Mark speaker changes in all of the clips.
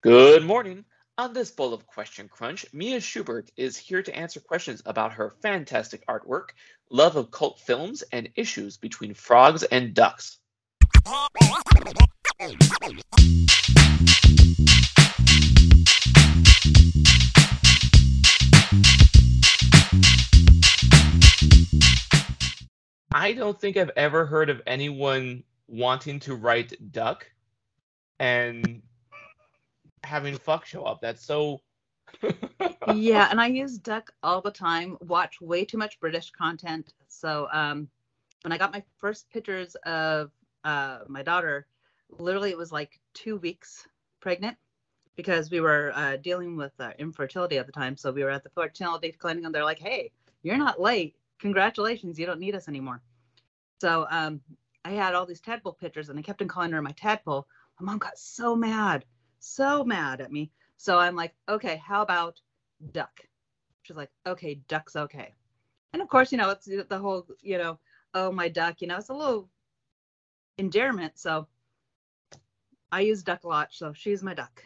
Speaker 1: Good morning. On this bowl of Question Crunch, Mia Schubert is here to answer questions about her fantastic artwork, love of cult films, and issues between frogs and ducks. I don't think I've ever heard of anyone wanting to write duck and having fuck show up. That's so.
Speaker 2: yeah, and I use duck all the time. Watch way too much British content. So um, when I got my first pictures of uh, my daughter, literally it was like two weeks pregnant because we were uh, dealing with uh, infertility at the time. So we were at the fertility clinic and they're like, hey, you're not late. Congratulations, you don't need us anymore. So um, I had all these tadpole pictures and I kept on calling her my tadpole. My mom got so mad so mad at me. So I'm like, okay, how about duck? She's like, okay, duck's okay. And of course, you know, it's the whole, you know, oh, my duck, you know, it's a little endearment. So I use duck a lot. So she's my duck.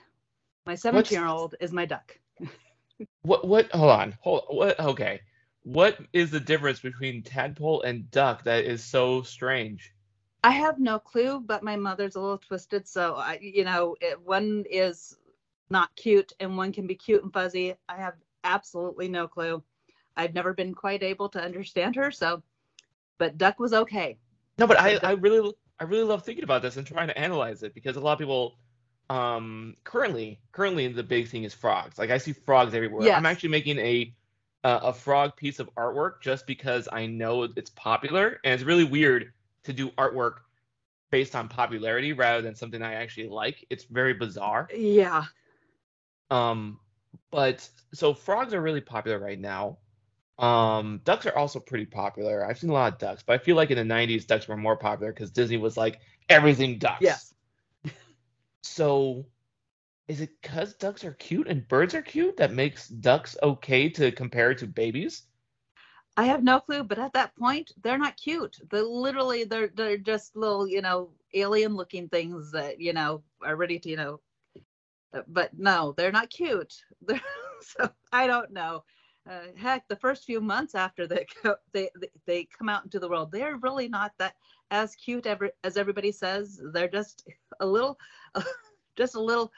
Speaker 2: My 17 year old is my duck.
Speaker 1: what, what, hold on. Hold, what, okay. What is the difference between tadpole and duck that is so strange?
Speaker 2: I have no clue, but my mother's a little twisted, so I, you know, it, one is not cute and one can be cute and fuzzy. I have absolutely no clue. I've never been quite able to understand her, so. But Duck was okay.
Speaker 1: No, but I, I really, I really love thinking about this and trying to analyze it because a lot of people, um, currently, currently the big thing is frogs. Like I see frogs everywhere. Yes. I'm actually making a, uh, a frog piece of artwork just because I know it's popular and it's really weird to do artwork based on popularity rather than something I actually like. It's very bizarre.
Speaker 2: Yeah.
Speaker 1: Um, but so frogs are really popular right now. Um, ducks are also pretty popular. I've seen a lot of ducks, but I feel like in the '90s ducks were more popular because Disney was like everything ducks.
Speaker 2: Yes.
Speaker 1: so, is it because ducks are cute and birds are cute that makes ducks okay to compare to babies?
Speaker 2: I have no clue, but at that point, they're not cute. They're literally they're they're just little, you know, alien looking things that, you know, are ready to, you know, uh, but no, they're not cute. So I don't know. Uh, heck, the first few months after they, they they come out into the world, they're really not that as cute ever as everybody says. They're just a little, just a little,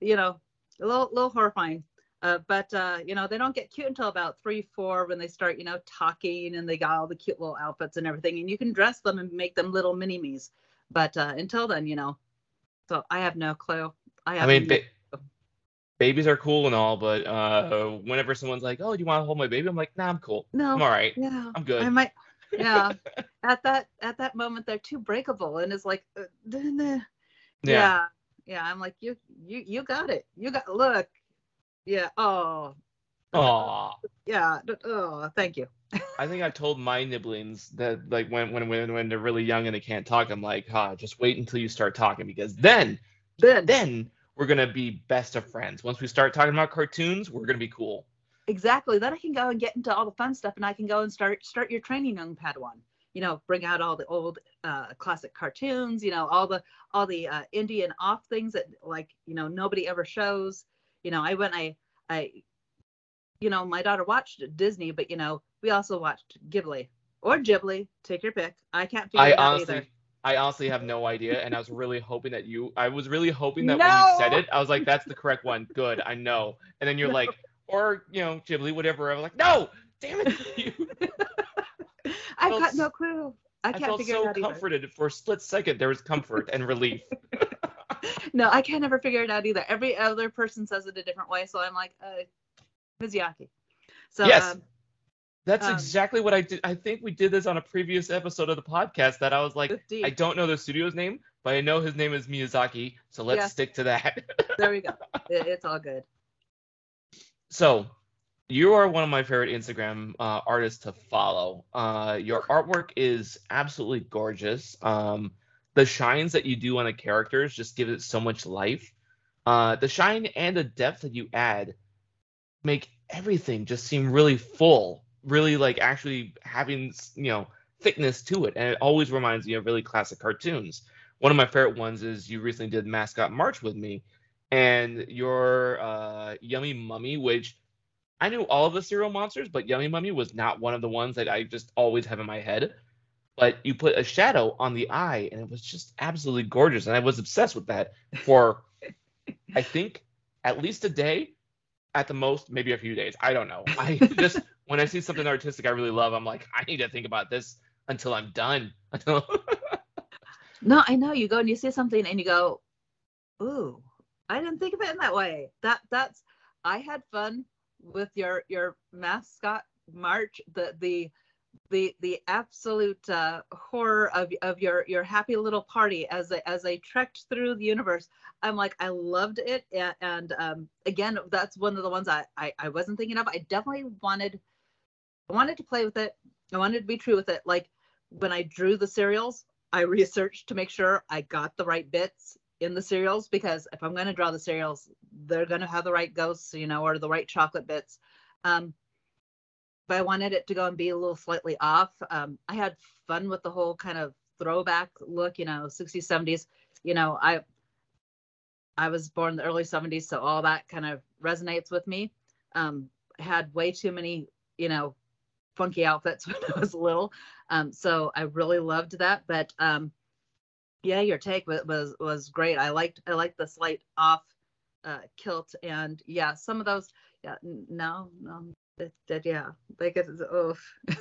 Speaker 2: you know, a little little horrifying. Uh, but uh, you know they don't get cute until about three, four when they start, you know, talking and they got all the cute little outfits and everything, and you can dress them and make them little mini me's. But uh, until then, you know, so I have no clue.
Speaker 1: I, I mean, ba- babies are cool and all, but uh, whenever someone's like, "Oh, do you want to hold my baby?" I'm like, "Nah, I'm cool. No, I'm all right. Yeah, I'm good."
Speaker 2: I might. Yeah. at that at that moment, they're too breakable, and it's like, uh, yeah. yeah, yeah. I'm like, you you you got it. You got look yeah. Oh.
Speaker 1: Oh.
Speaker 2: Yeah. Oh, thank you.
Speaker 1: I think I told my nibblings that like when when when when they're really young and they can't talk, I'm like, huh, just wait until you start talking because then then then we're gonna be best of friends. Once we start talking about cartoons, we're gonna be cool.
Speaker 2: Exactly. Then I can go and get into all the fun stuff, and I can go and start start your training, young Padawan. You know, bring out all the old uh, classic cartoons. You know, all the all the uh, Indian off things that like you know nobody ever shows you know, I went, I, I, you know, my daughter watched Disney, but you know, we also watched Ghibli or Ghibli. Take your pick. I can't figure I it honestly, out either.
Speaker 1: I honestly have no idea, and I was really hoping that you. I was really hoping that no! when you said it, I was like, "That's the correct one. Good, I know." And then you're no. like, or you know, Ghibli, whatever. I was like, "No, damn it!"
Speaker 2: I've got no clue. I can't I felt figure so
Speaker 1: comforted either. for a split second. There was comfort and relief.
Speaker 2: no, I can't ever figure it out either. Every other person says it a different way, so I'm like, uh, Mizuyaki.
Speaker 1: So yes. Um, that's um, exactly what I did. I think we did this on a previous episode of the podcast that I was like, I don't know the studio's name, but I know his name is Miyazaki, so let's yeah. stick to that.
Speaker 2: there we go. It's all good.
Speaker 1: So, you are one of my favorite Instagram uh, artists to follow. Uh, your artwork is absolutely gorgeous. Um, the shines that you do on the characters just give it so much life. Uh, the shine and the depth that you add make everything just seem really full, really like actually having you know thickness to it, and it always reminds me of really classic cartoons. One of my favorite ones is you recently did Mascot March with me, and your uh, Yummy Mummy, which I knew all of the cereal monsters, but Yummy Mummy was not one of the ones that I just always have in my head. But you put a shadow on the eye, and it was just absolutely gorgeous, and I was obsessed with that for, I think, at least a day, at the most, maybe a few days. I don't know. I just when I see something artistic I really love, I'm like, I need to think about this until I'm done.
Speaker 2: no, I know. You go and you see something, and you go, "Ooh, I didn't think of it in that way." That that's. I had fun with your your mascot march the the the the absolute uh, horror of of your your happy little party as I, as I trekked through the universe. I'm like I loved it, and, and um, again, that's one of the ones I, I I wasn't thinking of. I definitely wanted I wanted to play with it. I wanted to be true with it. Like when I drew the cereals, I researched to make sure I got the right bits in the cereals because if I'm going to draw the cereals, they're going to have the right ghosts, you know, or the right chocolate bits. Um, but I wanted it to go and be a little slightly off. Um, I had fun with the whole kind of throwback look, you know, 60s, 70s. You know, I I was born in the early 70s, so all that kind of resonates with me. Um, I had way too many, you know, funky outfits when I was little. Um, so I really loved that. But um, yeah, your take was, was was great. I liked I liked the slight off uh, kilt and yeah, some of those. Yeah, no, no, that, that yeah, like it's oof.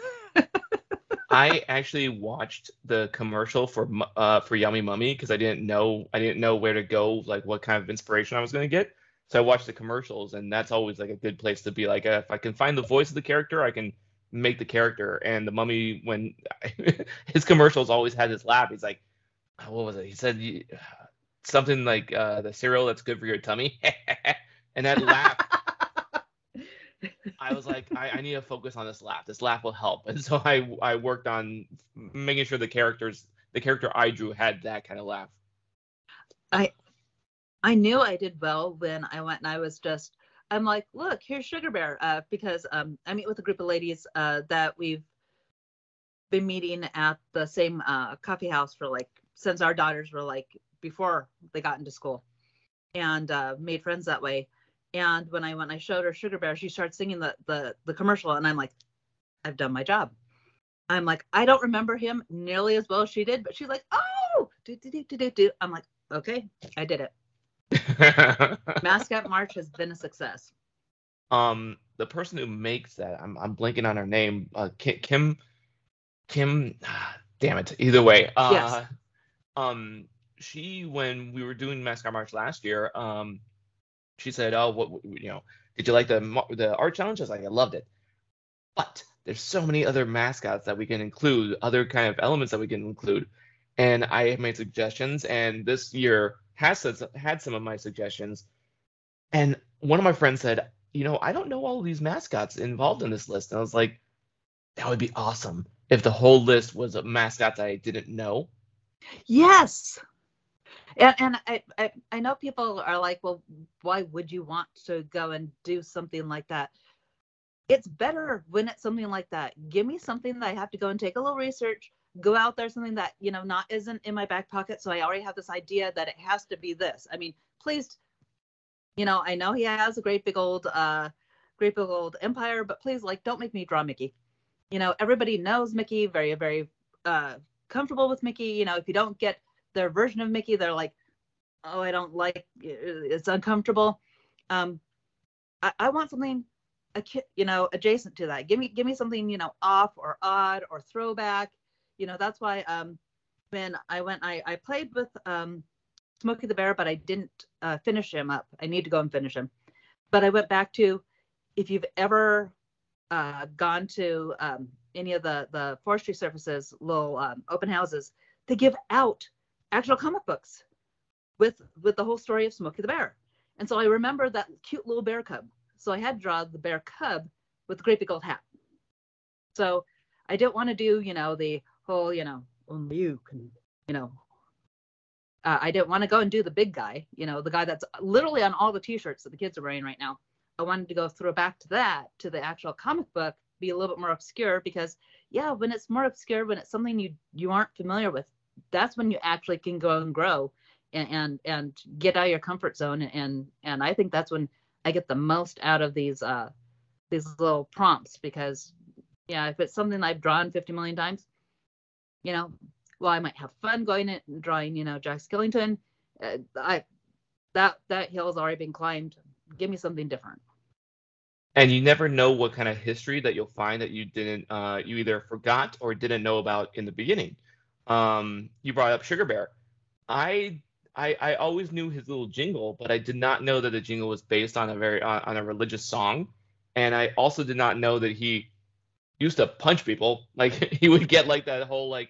Speaker 1: I actually watched the commercial for uh, for Yummy Mummy because I didn't know I didn't know where to go, like what kind of inspiration I was gonna get. So I watched the commercials, and that's always like a good place to be. Like, if I can find the voice of the character, I can make the character. And the mummy, when his commercials always had this laugh, he's like, uh, what was it? He said something like uh, the cereal that's good for your tummy, and that laugh. I was like, I, I, need to focus on this laugh. This laugh will help, and so I I worked on making sure the characters, the character I drew, had that kind of laugh.
Speaker 2: I I knew I did well when I went and I was just I'm like, look, here's Sugar Bear, uh, because um, I meet with a group of ladies uh, that we've been meeting at the same uh, coffee house for like since our daughters were like before they got into school, and uh, made friends that way. And when I when I showed her Sugar Bear, she started singing the the the commercial, and I'm like, I've done my job. I'm like, I don't remember him nearly as well as she did, but she's like, oh, do do do do do do. I'm like, okay, I did it. Mascot March has been a success.
Speaker 1: Um, the person who makes that, I'm I'm blanking on her name. Uh, Kim, Kim, damn it. Either way, uh, yes. um, she when we were doing Mascot March last year, um, she said, "Oh, what you know? Did you like the the art challenge?" I was like, "I loved it," but there's so many other mascots that we can include, other kind of elements that we can include, and I made suggestions. And this year, has had some of my suggestions, and one of my friends said, "You know, I don't know all these mascots involved in this list." And I was like, "That would be awesome if the whole list was of mascots I didn't know."
Speaker 2: Yes. And, and I, I, I know people are like, well, why would you want to go and do something like that? It's better when it's something like that. Give me something that I have to go and take a little research, go out there something that you know not isn't in my back pocket so i already have this idea that it has to be this i mean please you know i know he has a great big old uh great big old empire but please like don't make me draw mickey you know everybody knows mickey very very uh comfortable with mickey you know if you don't get their version of mickey. They're like oh i don't like it's uncomfortable. Um i, I want something a you know adjacent to that. Give me give me something you know off or odd or throwback. You know that's why um when i went i i played with um smokey the bear but i didn't uh, finish him up. I need to go and finish him. But i went back to if you've ever uh, gone to um, any of the the forestry services little um, open houses they give out actual comic books with with the whole story of smokey the bear and so i remember that cute little bear cub so i had to draw the bear cub with the great big old hat so i didn't want to do you know the whole, you know, only you can, you know. Uh, I didn't want to go and do the big guy, you know, the guy that's literally on all the T-shirts that the kids are wearing right now. I wanted to go throw back to that, to the actual comic book, be a little bit more obscure because, yeah, when it's more obscure, when it's something you you aren't familiar with, that's when you actually can go and grow and and, and get out of your comfort zone and and I think that's when I get the most out of these uh these little prompts because yeah, if it's something I've drawn 50 million times, you know, well, I might have fun going and drawing, you know, Jack Skellington. Uh, I that that hill has already been climbed. Give me something different.
Speaker 1: And you never know what kind of history that you'll find that you didn't, uh, you either forgot or didn't know about in the beginning. Um, you brought up Sugar Bear. I, I, I always knew his little jingle, but I did not know that the jingle was based on a very on, on a religious song, and I also did not know that he used to punch people. Like he would get like that whole like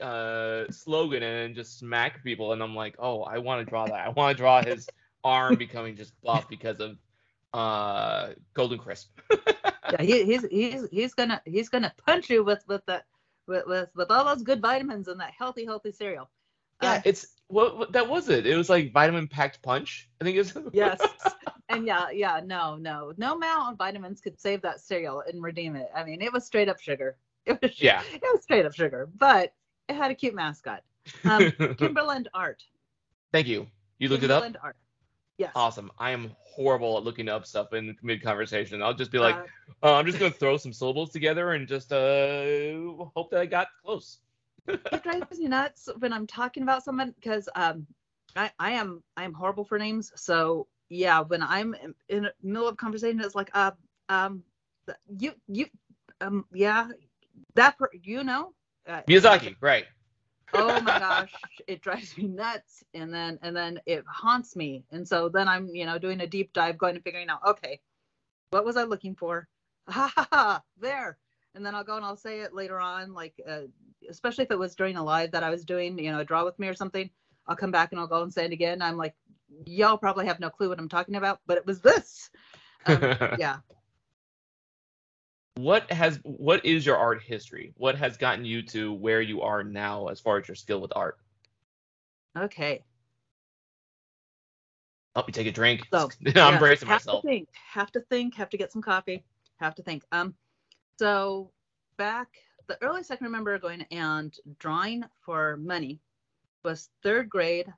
Speaker 1: uh, slogan and then just smack people, and I'm like, oh, I want to draw that. I want to draw his arm becoming just buff because of uh, Golden Crisp.
Speaker 2: yeah, he, he's he's he's gonna he's gonna punch you with with the with with, with all those good vitamins and that healthy healthy cereal.
Speaker 1: Yeah, uh, it's what, what, that was it. It was like vitamin packed punch. I think it's
Speaker 2: yes. And yeah, yeah, no, no, no amount of vitamins could save that cereal and redeem it. I mean, it was straight up sugar. It was
Speaker 1: yeah,
Speaker 2: it was straight up sugar, but it had a cute mascot. Um, Kimberland Art.
Speaker 1: Thank you. You looked Kimberland it up.
Speaker 2: Art. Yes.
Speaker 1: Awesome. I am horrible at looking up stuff in mid conversation. I'll just be like, uh, uh, I'm just gonna throw some syllables together and just uh, hope that I got close.
Speaker 2: it drives me nuts when I'm talking about someone because um, I, I am I am horrible for names. So yeah, when I'm in, in the middle of conversation, it's like uh um you you um yeah that per, you know
Speaker 1: uh, Miyazaki, right?
Speaker 2: Oh my gosh, it drives me nuts. And then and then it haunts me. And so then I'm, you know, doing a deep dive, going and figuring out, okay, what was I looking for? Ha ha ha, there. And then I'll go and I'll say it later on, like uh, especially if it was during a live that I was doing, you know, a draw with me or something. I'll come back and I'll go and say it again. I'm like, y'all probably have no clue what I'm talking about, but it was this. Um, yeah
Speaker 1: what has what is your art history? What has gotten you to where you are now as far as your skill with art?
Speaker 2: Okay.
Speaker 1: Help me take a drink.
Speaker 2: So
Speaker 1: I'm yeah, bracing
Speaker 2: have
Speaker 1: myself.
Speaker 2: To think, have to think, have to get some coffee, have to think. Um so back the earliest I can remember going and drawing for money was third grade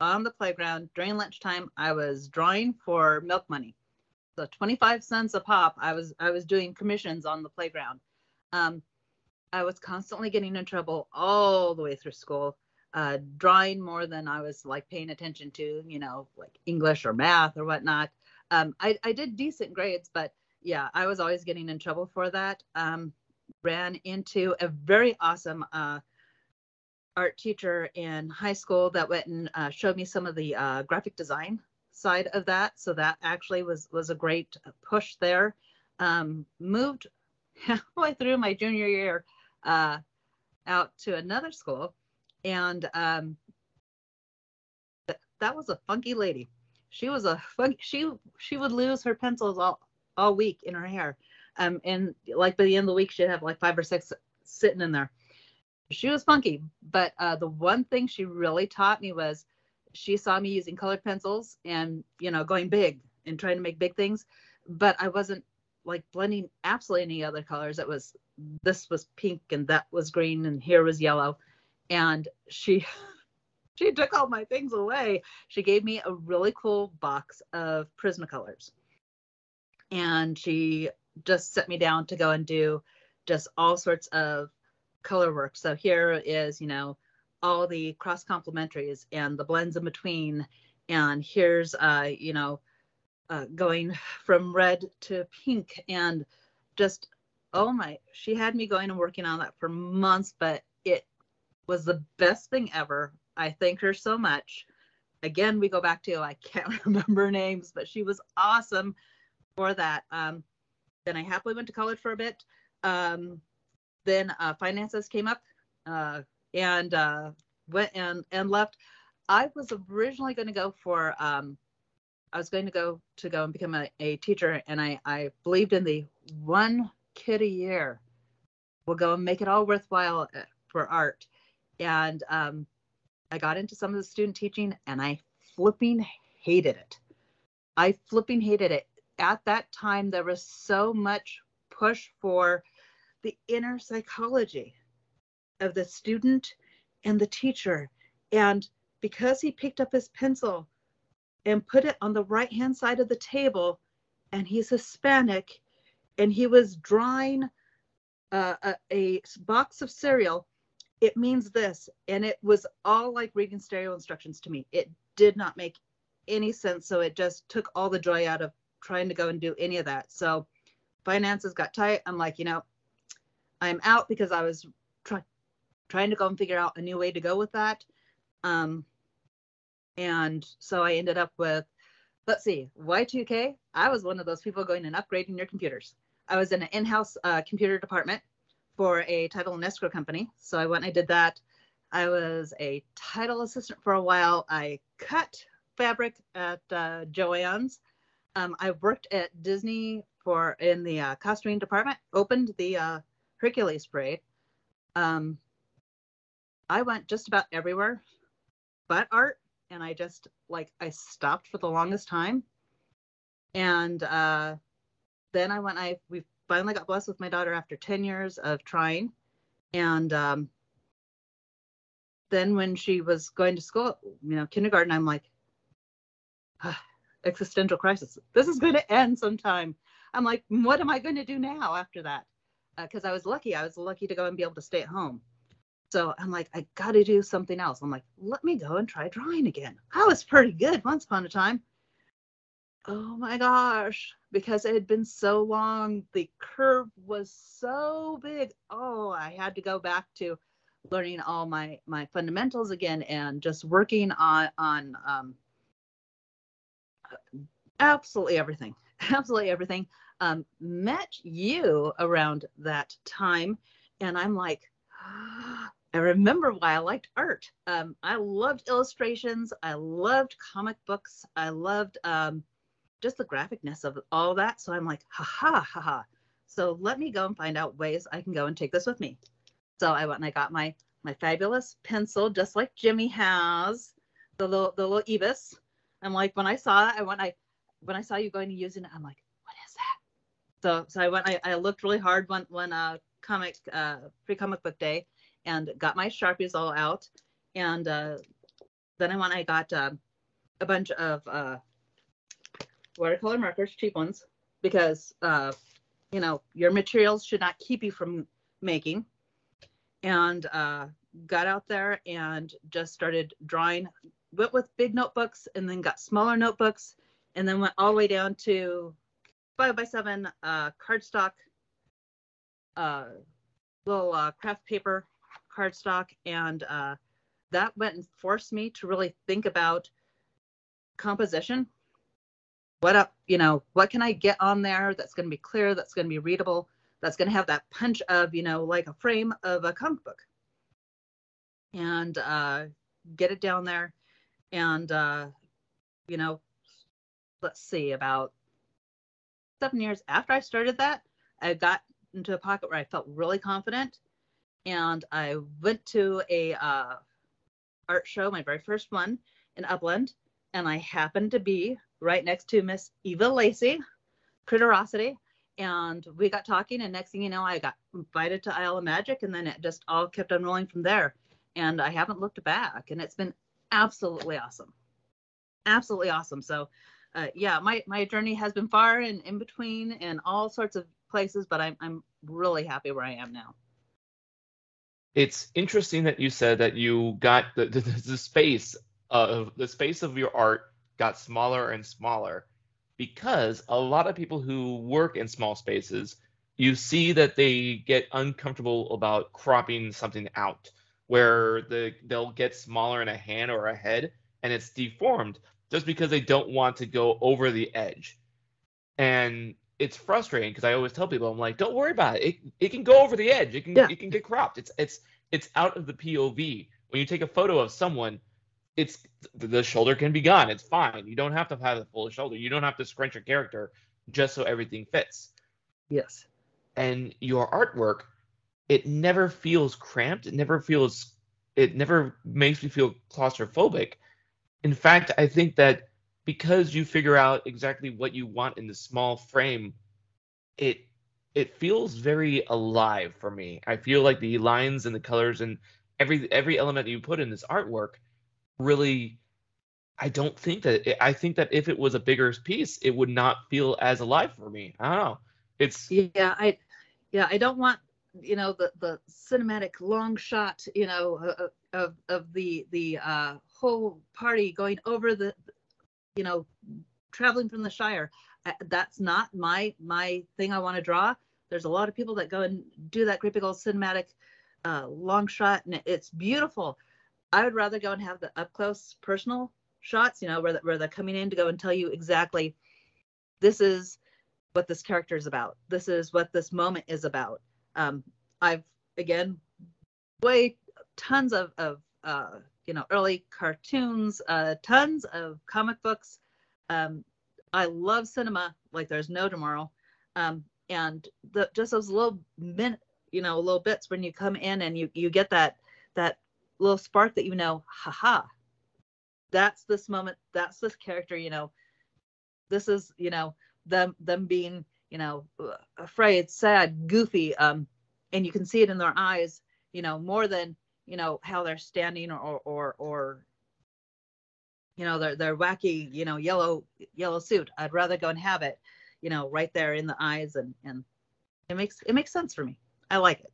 Speaker 2: on the playground during lunchtime. I was drawing for milk money so 25 cents a pop i was i was doing commissions on the playground. Um, i was constantly getting in trouble all the way through school uh, drawing more than i was like paying attention to you know like english or math or whatnot. Um, I, I did decent grades but yeah i was always getting in trouble for that. Um, ran into a very awesome uh, art teacher in high school that went and uh, showed me some of the uh, graphic design side of that. So that actually was was a great push there. Um, moved halfway through my junior year uh, out to another school, and um, th- that was a funky lady. She was a fun. She she would lose her pencils all all week in her hair, um, and like by the end of the week she'd have like five or six sitting in there. She was funky, but uh, the one thing she really taught me was she saw me using colored pencils and you know going big and trying to make big things but i wasn't like blending absolutely any other colors. It was this was pink and that was green and here was yellow. And she she took all my things away. She gave me a really cool box of prismacolors. And she just set me down to go and do just all sorts of color work. So here is you know all the cross complementaries and the blends in between. And here's, uh, you know, uh, going from red to pink and just, oh my, she had me going and working on that for months, but it was the best thing ever. I thank her so much. Again, we go back to, I can't remember names, but she was awesome for that. Um, then I happily went to college for a bit. Um, then uh, finances came up. And uh, went and and left. I was originally going to go for um, I was going to go to go and become a, a teacher, and I I believed in the one kid a year will go and make it all worthwhile uh, for art. And um, I got into some of the student teaching, and I flipping hated it. I flipping hated it. At that time, there was so much push for the inner psychology of the student and the teacher and because he picked up his pencil and put it on the right hand side of the table and he's Hispanic and he was drawing uh, a, a box of cereal, it means this. And it was all like reading stereo instructions to me. It did not make any sense. So it just took all the joy out of trying to go and do any of that. So finances got tight. I'm like, you know, I'm out because I was trying to go and figure out a new way to go with that. Um, and so I ended up with, let's see, Y2K. I was one of those people going and upgrading your computers. I was in an in-house uh, computer department for a title and escrow company. So I went and I did that. I was a title assistant for a while. I cut fabric at uh, Joann's. Um, I worked at Disney for in the uh, costuming department. Opened the uh, Hercules parade. Um, I went just about everywhere, but art, and I just like I stopped for the longest time, and uh, then I went. I we finally got blessed with my daughter after ten years of trying, and um, then when she was going to school, you know, kindergarten, I'm like, existential crisis. This is going to end sometime. I'm like, what am I going to do now after that? Because uh, I was lucky. I was lucky to go and be able to stay at home. So I'm like, I got to do something else. I'm like, let me go and try drawing again. I was pretty good once upon a time. Oh my gosh, because it had been so long, the curve was so big. Oh, I had to go back to learning all my my fundamentals again and just working on on um, absolutely everything, absolutely everything. Um, met you around that time, and I'm like, I remember why I liked art. Um, I loved illustrations. I loved comic books. I loved um, just the graphicness of all that. So I'm like, ha ha ha ha. So let me go and find out ways I can go and take this with me. So I went and I got my my fabulous pencil, just like Jimmy has, the little the little Ebis. I'm like, when I saw it, I went, I when I saw you going to using it, I'm like, what is that? So so I went, I, I looked really hard when when uh comic uh free comic book day and got my sharpies all out and uh then I went, I got uh, a bunch of uh watercolor markers, cheap ones, because uh, you know your materials should not keep you from making. And uh, got out there and just started drawing. Went with big notebooks and then got smaller notebooks and then went all the way down to five by seven uh, cardstock, little craft paper cardstock, and uh, that went and forced me to really think about composition what up, you know, what can I get on there that's going to be clear, that's going to be readable, that's going to have that punch of, you know, like a frame of a comic book. And uh, get it down there. And, uh, you know, let's see, about seven years after I started that, I got into a pocket where I felt really confident. And I went to a uh, art show, my very first one in Upland, and I happened to be right next to Miss Eva Lacey, Critterosity. And we got talking, and next thing you know, I got invited to Isle of Magic, and then it just all kept on rolling from there. And I haven't looked back, and it's been absolutely awesome, absolutely awesome. So, uh, yeah, my my journey has been far and in between, and all sorts of places, but I'm I'm really happy where I am now.
Speaker 1: It's interesting that you said that you got the the, the space of the space of your art got smaller and smaller because a lot of people who work in small spaces, you see that they get uncomfortable about cropping something out, where the they'll get smaller in a hand or a head and it's deformed just because they don't want to go over the edge. And it's frustrating because I always tell people, I'm like, don't worry about it. It, it can go over the edge. It can yeah. it can get cropped. It's it's it's out of the POV. When you take a photo of someone, it's the shoulder can be gone. It's fine. You don't have to have the full shoulder. You don't have to scrunch your character just so everything fits.
Speaker 2: Yes.
Speaker 1: And your artwork, it never feels cramped. It never feels. It never makes me feel claustrophobic. In fact, I think that because you figure out exactly what you want in the small frame, it it feels very alive for me. I feel like the lines and the colors and every every element that you put in this artwork really I don't think that it, I think that if it was a bigger piece, it would not feel as alive for me. I don't know. It's
Speaker 2: yeah, I yeah, I don't want you know the the cinematic long shot you know of of the the uh whole party going over the you know traveling from the shire that's not my my thing i want to draw. There's a lot of people that go and do that great big old cinematic uh, long shot and it's beautiful. I would rather go and have the up close personal shots you know where, where they're coming in to go and tell you exactly this is what this character is about. This is what this moment is about. Um, i've again way tons of of uh, you know early cartoons uh, tons of comic books. Um, i love cinema like there's no tomorrow. Um, and the just those little you know little bits when you come in and you you get that that little spark that you know haha that's this moment that's this character you know. This is you know them them being you know afraid sad goofy um and you can see it in their eyes you know more than you know how they're standing or or or you know their their wacky you know yellow yellow suit i'd rather go and have it you know, right there in the eyes and and it makes it makes sense for me. I like it.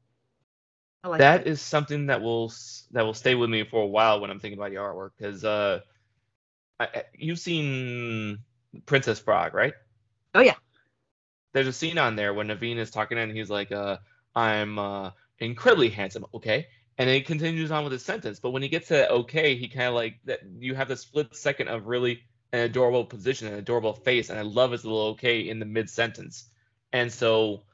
Speaker 1: I like that it. is something that will that will stay with me for a while when I'm thinking about your artwork because uh, I, you've seen Princess Frog, right?
Speaker 2: Oh yeah.
Speaker 1: There's a scene on there when Naveen is talking and he's like, uh, "I'm uh, incredibly handsome." Okay, and then he continues on with his sentence. But when he gets to okay, he kind of like that. You have this split second of really an adorable position, an adorable face, and I love his little okay in the mid sentence. And so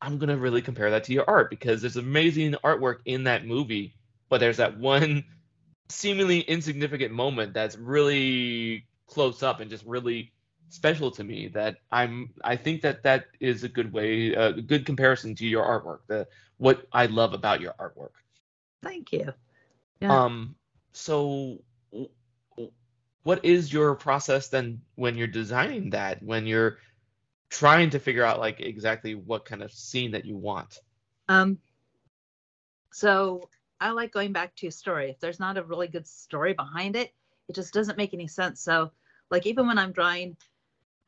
Speaker 1: I'm gonna really compare that to your art because there's amazing artwork in that movie, but there's that one seemingly insignificant moment that's really close up and just really special to me that I'm I think that that is a good way a good comparison to your artwork the what I love about your artwork.
Speaker 2: Thank you.
Speaker 1: Yeah. Um so what is your process then when you're designing that when you're trying to figure out like exactly what kind of scene that you want
Speaker 2: um so i like going back to a story if there's not a really good story behind it it just doesn't make any sense so like even when i'm drawing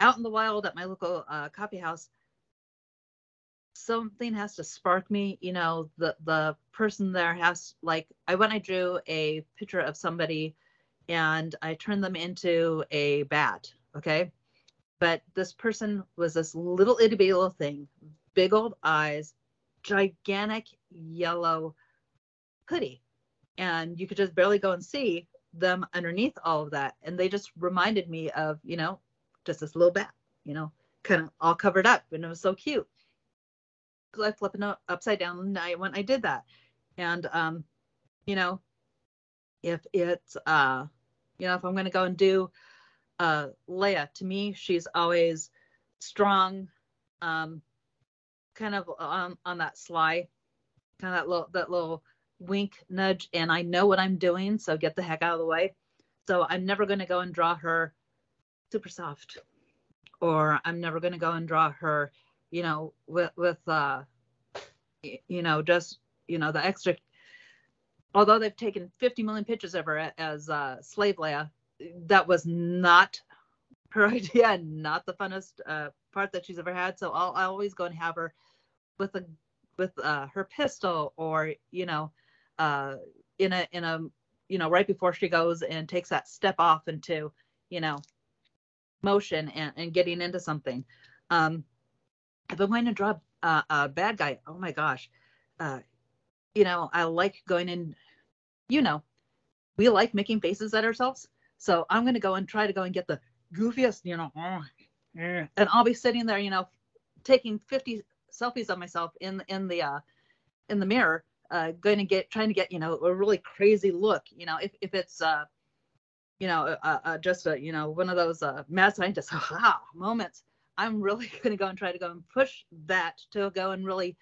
Speaker 2: out in the wild at my local uh, coffee house something has to spark me you know the the person there has like i when i drew a picture of somebody and I turned them into a bat. Okay. But this person was this little itty bitty little thing, big old eyes, gigantic yellow hoodie. And you could just barely go and see them underneath all of that. And they just reminded me of, you know, just this little bat, you know, kind of all covered up. And it was so cute. Flipped it upside down I when I did that. And um, you know, if it's uh you know, if I'm to go and do uh, Leia, to me, she's always strong, um, kind of on, on that sly, kind of that little, that little wink nudge. And I know what I'm doing. So get the heck out of the way. So I'm never to go and draw her super soft or I'm never going to go and draw her, you know, with, with, uh, you know, just, you know, the extra although they've taken 50 million pictures of her as uh, slave Leia, that was not her idea, not the funnest uh, part that she's ever had. So I'll, I'll always go and have her with a with uh, her pistol, or you know, uh, in a in a you know right before she goes and takes that step off into you know motion and, and getting into something. Um, I'm going to draw a, a bad guy, oh my gosh, uh, you know, I like going in, you know, we like making faces at ourselves. So I'm going to go and try to go and get the goofiest, you know, and I'll be sitting there, you know, taking 50 selfies of myself in in the uh in the mirror, uh going to get trying to get, you know, a really crazy look, you know, if if it's uh you know, uh, uh just you know, one of those uh mad scientist moments, I'm really going to go and try to go and push that to go and really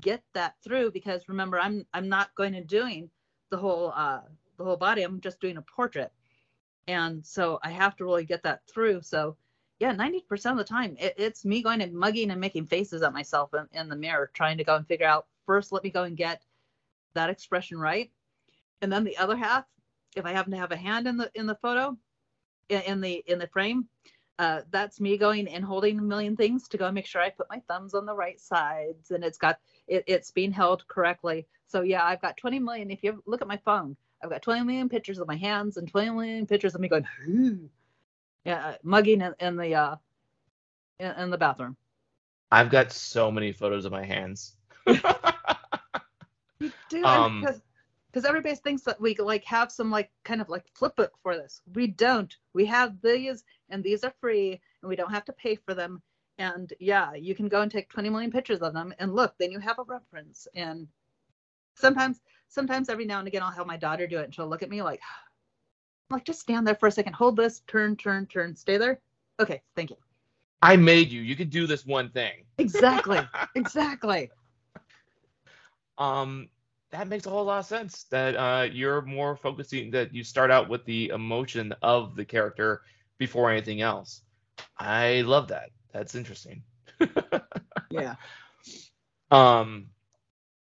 Speaker 2: get that through because remember i'm i'm not going to doing the whole uh the whole body i'm just doing a portrait. And so i have to really get that through. So yeah 90% of the time it, it's me going and mugging and making faces at myself in, in the mirror trying to go and figure out first let me go and get that expression right. And then the other half if I happen to have a hand in the in the photo, in, in the in the frame, uh, that's me going and holding a million things to go make sure I put my thumbs on the right sides and it's got it, it's being held correctly. So yeah, I've got 20 million. If you look at my phone, I've got 20 million pictures of my hands and 20 million pictures of me going, yeah, uh, mugging in, in the uh, in, in the bathroom.
Speaker 1: I've got so many photos of my hands.
Speaker 2: You do
Speaker 1: Um,
Speaker 2: because because everybody thinks that we like have some like kind of like flip book for this. We don't. We have these, and these are free, and we don't have to pay for them. And yeah, you can go and take 20 million pictures of them, and look, then you have a reference. And sometimes, sometimes every now and again, I'll have my daughter do it, and she'll look at me like, like just stand there for a second, hold this, turn, turn, turn, stay there. Okay, thank you.
Speaker 1: I made you. You could do this one thing.
Speaker 2: Exactly, exactly.
Speaker 1: um, that makes a whole lot of sense. That uh, you're more focusing. That you start out with the emotion of the character before anything else. I love that. That's interesting.
Speaker 2: Yeah.
Speaker 1: Um,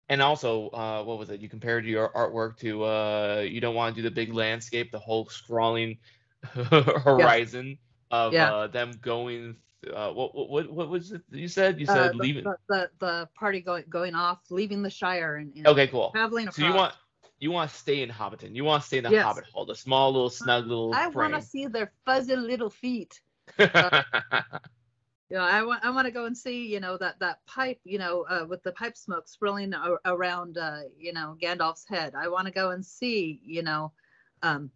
Speaker 1: and also, uh, what was it? You compared your artwork to uh, you don't want to do the big landscape, the whole scrawling horizon of
Speaker 2: Yeah.
Speaker 1: uh, them going. Uh, what, what what was it you said? You
Speaker 2: Uh,
Speaker 1: said
Speaker 2: the,
Speaker 1: leaving.
Speaker 2: the, the the party going going off, leaving the Shire, and, and
Speaker 1: Okay, cool.
Speaker 2: traveling across.
Speaker 1: So you want you want to stay in Hobbiton. You want to stay in the
Speaker 2: Yes.
Speaker 1: Hobbit Hole, the small little snug little
Speaker 2: I want to see their fuzzy little feet. You know, I want I want to go and see, you know, that that pipe, you know, uh, with the pipe smoke swirling around, uh, you know, Gandalf's head. I want to go and see, you know, um,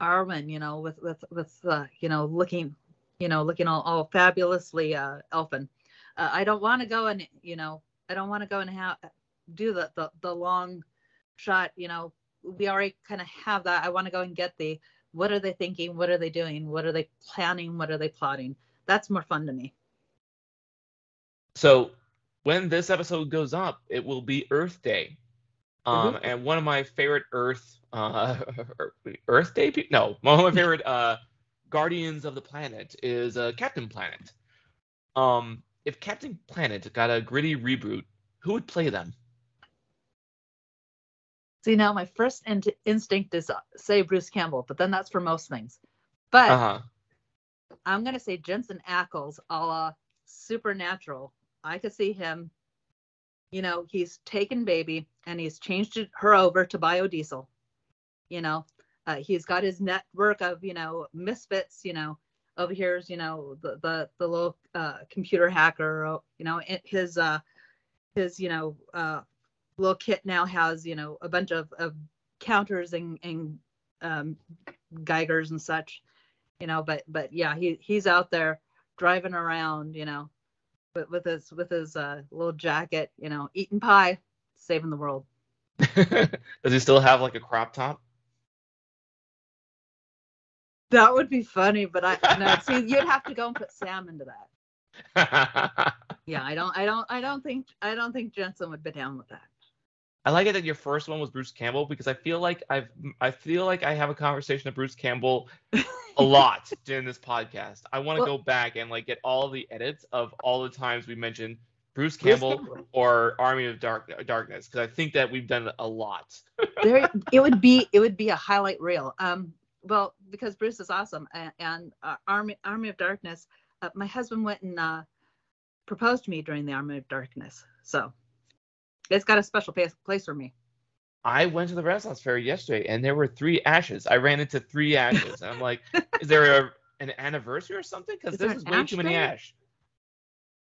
Speaker 2: Arwen, you know, with with with uh, you know, looking, you know, looking all, all fabulously uh, elfin. Uh, I don't want to go and, you know, I don't want to go and have do the the the long shot. You know, we already kind of have that. I want to go and get the what are they thinking? What are they doing? What are they planning? What are they plotting? That's more fun to me.
Speaker 1: so when this episode goes up, it will be Earth Day. Um,
Speaker 2: Mhm.
Speaker 1: and one of my favorite Earth uh, Earth Day no one of my favorite uh, Guardians of the Planet is uh, Captain Planet. Um, if Captain Planet got a gritty reboot, who would play them?
Speaker 2: See, now my first in- instinct is uh, say Bruce Campbell, but then that's for most things. But
Speaker 1: Uh huh.
Speaker 2: I'm gonna say Jensen Ackles, a la Supernatural. I could see him. You know, he's taken baby and he's changed her over to biodiesel. You know, uh, he's got his network of you know misfits. You know, over here's you know the the the little uh, computer hacker. uh, You know, his uh his you know uh little kit now has you know a bunch of of counters and and um, geigers and such you know but but yeah he he's out there driving around you know with, with his with his uh, little jacket you know eating pie saving the world
Speaker 1: Does he still have like a crop top?
Speaker 2: That would be funny but i no see you'd have to go and put sam into that yeah i don't i don't i don't think i don't think jensen would be down with that
Speaker 1: I like it that your first one was Bruce Campbell because I feel like I've I feel like I have a conversation of Bruce Campbell a lot during this podcast. I want to
Speaker 2: Well-
Speaker 1: go back and like get all the edits of all the times we mentioned Bruce
Speaker 2: Bruce
Speaker 1: Campbell
Speaker 2: Campbell.
Speaker 1: or Army of Dark Darkness because I think that we've done a lot.
Speaker 2: there it would be it would be a highlight reel um well because bruce is awesome and, and uh, army army of darkness uh, my husband went and uh proposed to me during the army of darkness so it's got a special place, place for me
Speaker 1: I went to the Renaissance Fair yesterday and there were three ashes. I ran into three ashes I'm like, is there a, an anniversary or something? Because
Speaker 2: Is
Speaker 1: this is way too many ash.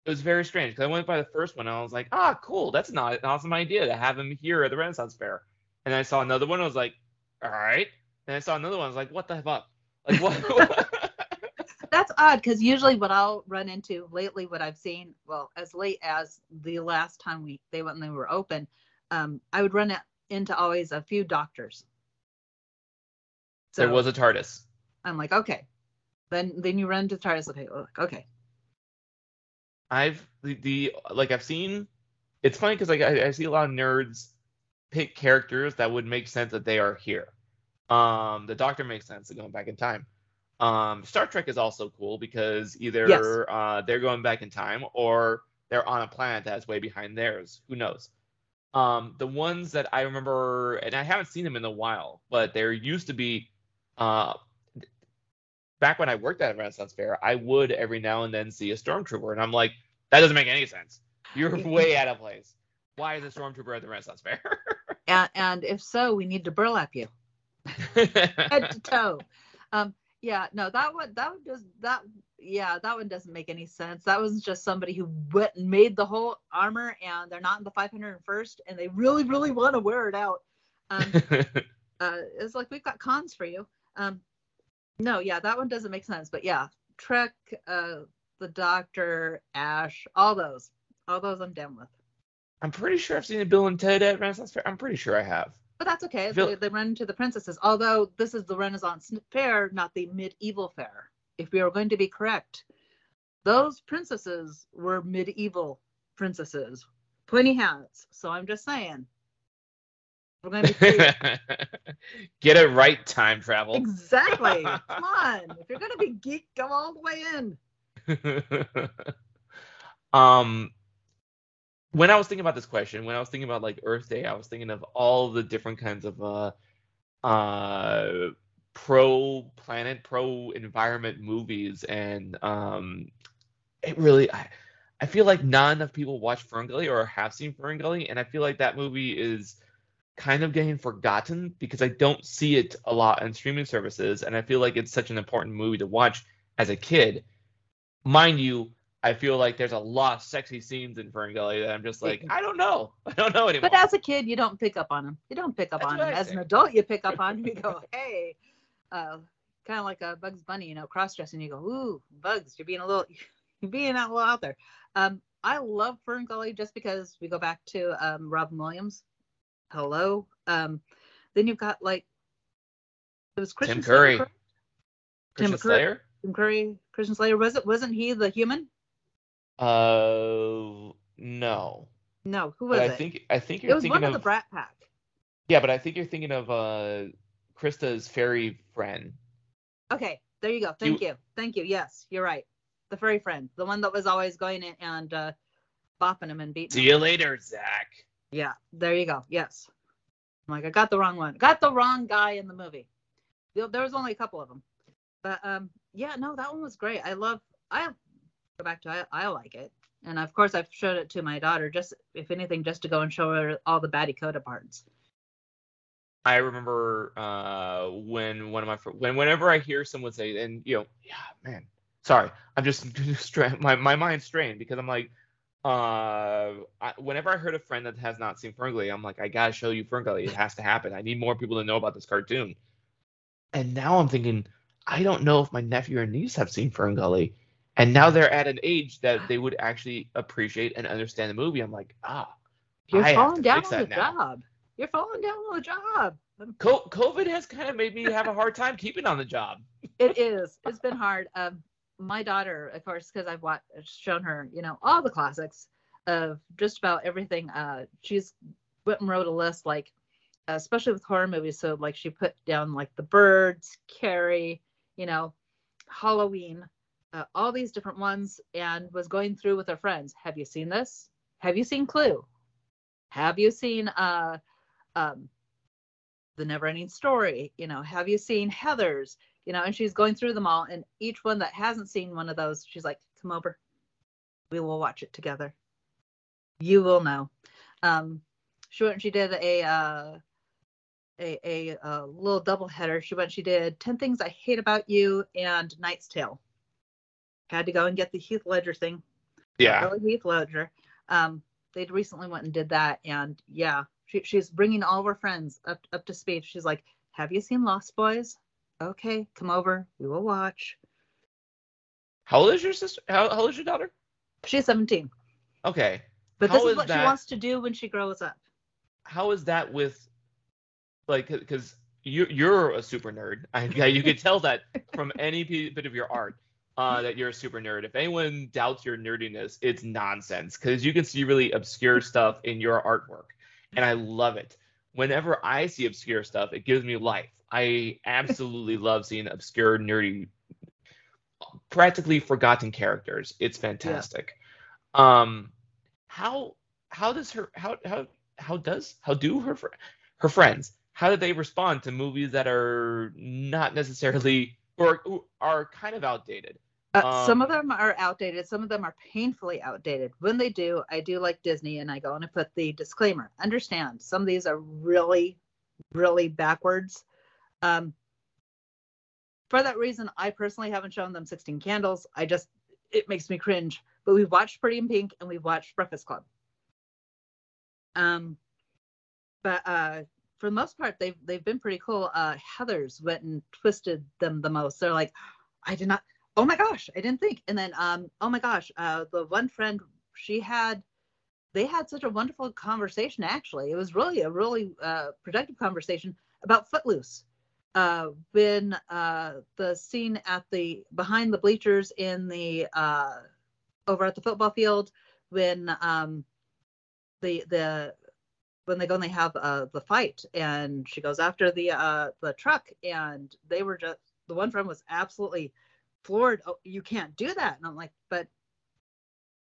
Speaker 1: It was very strange because I went by the first one and I was like, ah, cool. That's not an awesome idea to have him here at the Renaissance Fair. And I saw another one. I was like, all right. And I saw another one. I was like, what the fuck? Like what?
Speaker 2: that's odd because usually what i'll run into lately what i've seen well as late as the last time we they went when they were open um i would run into always a few doctors so
Speaker 1: there was a TARDIS.
Speaker 2: i'm like okay then then you run to the TARDIS. Okay, well, okay.
Speaker 1: I've the, the like I've seen. It's funny because like I, I see a lot of nerds pick characters that would make sense that they are here. Um, the Doctor makes sense of going back in time. Um, Star Trek is also cool because either
Speaker 2: Yes.
Speaker 1: uh, they're going back in time or they're on a planet that's way behind theirs. Who knows? Um, the ones that I remember, and I haven't seen them in a while, but there used to be, uh, back when I worked at a Renaissance Fair, I would every now and then see a stormtrooper, and I'm like, that doesn't make any sense. You're way out of place. Why is a stormtrooper at the Renaissance Fair?
Speaker 2: And, and if so, we need to burlap you head to toe. Um, yeah, no, that one, that one does that. Yeah, that one doesn't make any sense. That was just somebody who went and made the whole armor, and they're not in the 501st, and they really, really want to wear it out. Um, uh, it's like we've got cons for you. Um, no, yeah, that one doesn't make sense. But yeah, Trek, uh, the Doctor, Ash, all those, all those I'm down with.
Speaker 1: I'm pretty sure I've seen a Bill and Ted at Renaissance Fair. I'm pretty sure I have.
Speaker 2: But that's okay. They, they run into the princesses. Although this is the Renaissance fair, not the medieval fair. If we are going to be correct, those princesses were medieval princesses. Pointy hats. So I'm just saying. We're going to be.
Speaker 1: Get it right, time travel.
Speaker 2: exactly. Come on. If you're going to be geek, go all the way in.
Speaker 1: um when I was thinking about this question, when I was thinking about like Earth Day, I was thinking of all the different kinds of uh uh pro planet, pro environment movies and um it really I I feel like not enough people watch Ferngully or have seen Ferngully, and I feel like that movie is kind of getting forgotten because I don't see it a lot on streaming services, and I feel like it's such an important movie to watch as a kid. Mind you, I feel like there's a lot of sexy scenes in Ferngully that I'm just like, I don't know, I don't know anymore.
Speaker 2: But as a kid, you don't pick up on them. You don't pick up
Speaker 1: That's
Speaker 2: on them.
Speaker 1: I
Speaker 2: As an adult, you pick up on them. You go, hey, uh, kind of like a Bugs Bunny, you know, cross dressing. You go, ooh, Bugs, you're being a little, you're being a little out there. Um, I love Fern Gully just because we go back to um, Robin Williams. Hello. Um, then you've got like it was Christian
Speaker 1: Tim Curry.
Speaker 2: Slater,
Speaker 1: Christian
Speaker 2: Tim Curry.
Speaker 1: Slayer.
Speaker 2: Tim Curry, Christian Slater. Was it? Wasn't he the human?
Speaker 1: Uh, no.
Speaker 2: No, who was
Speaker 1: But
Speaker 2: it?
Speaker 1: I think I think you're It
Speaker 2: was
Speaker 1: thinking
Speaker 2: one
Speaker 1: of,
Speaker 2: of the Brat Pack.
Speaker 1: yeah, but I think you're thinking of uh Crysta's fairy friend.
Speaker 2: Okay, there you go. Thank you. Thank you. Yes, you're right. The furry friend, the one that was always going in and uh, bopping him and beating
Speaker 1: See
Speaker 2: him.
Speaker 1: you later, Zak.
Speaker 2: Yeah, there you go. Yes. I'm like, I got the wrong one. Got the wrong guy in the movie. There there was only a couple of them. But um, yeah, no, that one was great. I love, I go back to, I, I like it. And of course, I've showed it to my daughter, just if anything, just to go and show her all the Batty parts.
Speaker 1: I remember uh, when one of my when whenever I hear someone say, and you know, yeah, man, sorry, I'm just my my mind's strained because I'm like, uh, I, whenever I heard a friend that has not seen Ferngully, I'm like, I gotta show you Ferngully. It has to happen. I need more people to know about this cartoon. And now I'm thinking, I don't know if my nephew or niece have seen Ferngully, and now they're at an age that they would actually appreciate and understand the movie. I'm like, ah,
Speaker 2: You're
Speaker 1: I
Speaker 2: falling down on the
Speaker 1: now.
Speaker 2: job. You're falling down on the job.
Speaker 1: Co- COVID has kind of made me have a hard time keeping on the job.
Speaker 2: It is. It's been hard. Um, my daughter, of course, because I've watched, shown her, you know, all the classics of just about everything. Uh, she's went and wrote a list, like, uh, especially with horror movies. So, like, she put down like The Birds, Carrie, you know, Halloween, uh, all these different ones, and was going through with her friends. Have you seen this? Have you seen Clue? Have you seen uh, um, The Never Ending Story? You know, have you seen Heathers? you know, and she's going through them all. And each one that hasn't seen one of those, she's like, come over. We will watch it together. You will know. Um, she went, she did a, uh, a, a, a little double header. She went, she did 10 Things I Hate About You and Knight's Tale. Had to go and get the Heath Ledger thing.
Speaker 1: Yeah.
Speaker 2: Heath Ledger. Um, they recently went and did that. And yeah, she, she's bringing all of her friends up, up to speed. She's like, have you seen Lost Boys? okay, come over. We will watch.
Speaker 1: How old is your sister? How, how old is your daughter?
Speaker 2: She's 17.
Speaker 1: Okay.
Speaker 2: But
Speaker 1: How
Speaker 2: this is
Speaker 1: is
Speaker 2: what she wants to do when she grows up.
Speaker 1: How is that with, like, because you you're a super nerd. I, yeah, you could tell that from any bit of your art. Uh, that you're a super nerd. If anyone doubts your nerdiness, it's nonsense because you can see really obscure stuff in your artwork, and I love it. Whenever I see obscure stuff, it gives me life. I absolutely love seeing obscure, nerdy, practically forgotten characters. It's fantastic. Um, how how does her how how how does how do her her friends how do they respond to movies that are not necessarily or are kind of outdated?
Speaker 2: Uh, some of um, them are outdated. Some of them are painfully outdated. When they do, I do like Disney, and I go and I put the disclaimer. Understand, some of these are really, really backwards. Um, for that reason, I personally haven't shown them 16 Candles. I just, it makes me cringe. But we've watched Pretty in Pink and we've watched Breakfast Club. Um, but uh, for the most part, they've they've been pretty cool. Uh, Heathers went and twisted them the most. They're like, I did not. Oh my gosh, I didn't think. And then, um, oh my gosh, uh, the one friend she had, they had such a wonderful conversation. Actually, it was really a really uh, productive conversation about Footloose. Uh, when uh, the scene at the behind the bleachers in the uh, over at the football field when um, the the when they go and they have uh, the fight and she goes after the uh, the truck and they were just the one friend was absolutely floored oh you can't do that. And i'm like but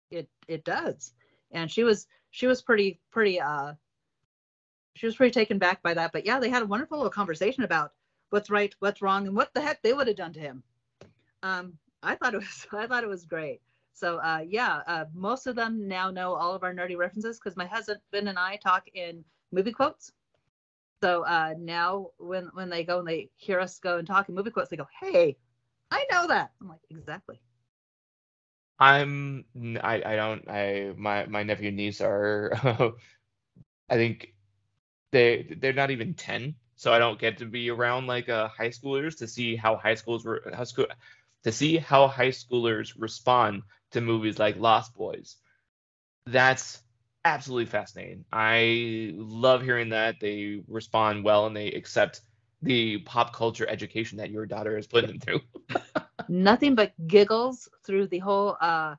Speaker 2: it it does. And she was she was pretty pretty uh she was pretty taken back by that. But yeah they had a wonderful little conversation about what's right what's wrong and what the heck they would have done to him. Um i thought it was i thought it was great so uh, yeah, uh, most of them now know all of our nerdy references because my husband and I talk in movie quotes. So uh, now when when they go and they hear us go and talk in movie quotes, they go, "Hey, I know that." I'm like, exactly.
Speaker 1: I'm I I don't I my my nephew and niece are I think they they're not even 10 so I don't get to be around like uh, high schoolers to see how high schools were how school to see how high schoolers respond to movies like Lost Boys. That's absolutely fascinating. I love hearing that they respond well and they accept the pop culture education that your daughter is putting them through.
Speaker 2: Nothing but giggles through the whole uh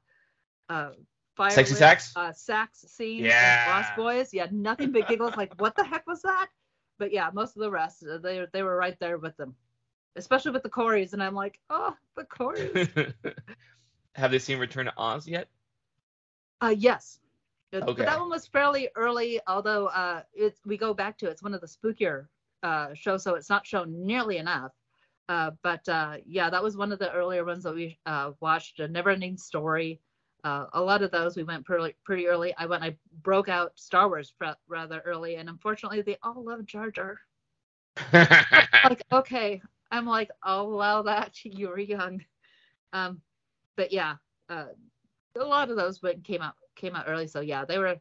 Speaker 2: uh
Speaker 1: fire sexy sax
Speaker 2: uh sax scene yeah. Lost Boys. Yeah, nothing but giggles like what the heck was that? But yeah, most of the rest uh, they they were right there with them. Especially with the Coreys and I'm like, "Oh, the Coreys."
Speaker 1: Have they seen Return to Oz yet?
Speaker 2: Uh, yes. Okay. But that one was fairly early, although uh, it's we go back to it's one of the spookier uh, shows, so it's not shown nearly enough. Uh, but uh, yeah, that was one of the earlier ones that we uh, watched. A Never-Ending Story. Uh, a lot of those we went pretty pretty early. I went, I broke out Star Wars rather early, and unfortunately, they all love Jar Jar. like, okay, I'm like, I'll allow that. You were young. Um, but yeah, uh, a lot of those went came out came out early. So yeah, they were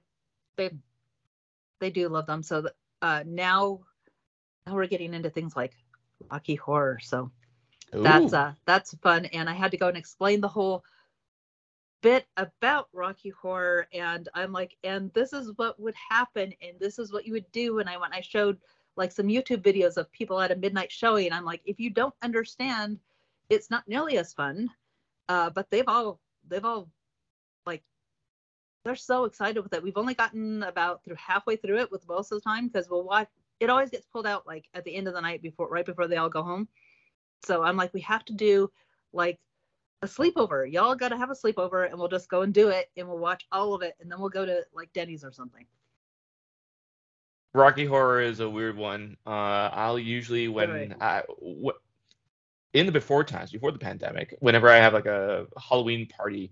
Speaker 2: they they do love them. So uh, now now we're getting into things like Rocky Horror. So Ooh. that's uh that's fun. And I had to go and explain the whole bit about Rocky Horror, and I'm like, and this is what would happen, and this is what you would do. And I went, I showed like some YouTube videos of people at a midnight showing. I'm like, if you don't understand, it's not nearly as fun uh, but they've all they've all like they're so excited with it. We've only gotten about through halfway through it with most of the time because we'll watch. It always gets pulled out like at the end of the night before, right before they all go home. So I'm like, we have to do like a sleepover. Y'all got to have a sleepover, and we'll just go and do it, and we'll watch all of it, and then we'll go to like Denny's or something.
Speaker 1: Rocky Horror is a weird one. Uh, I'll usually when right. I w- in the before times, before the pandemic, whenever I have like a Halloween party,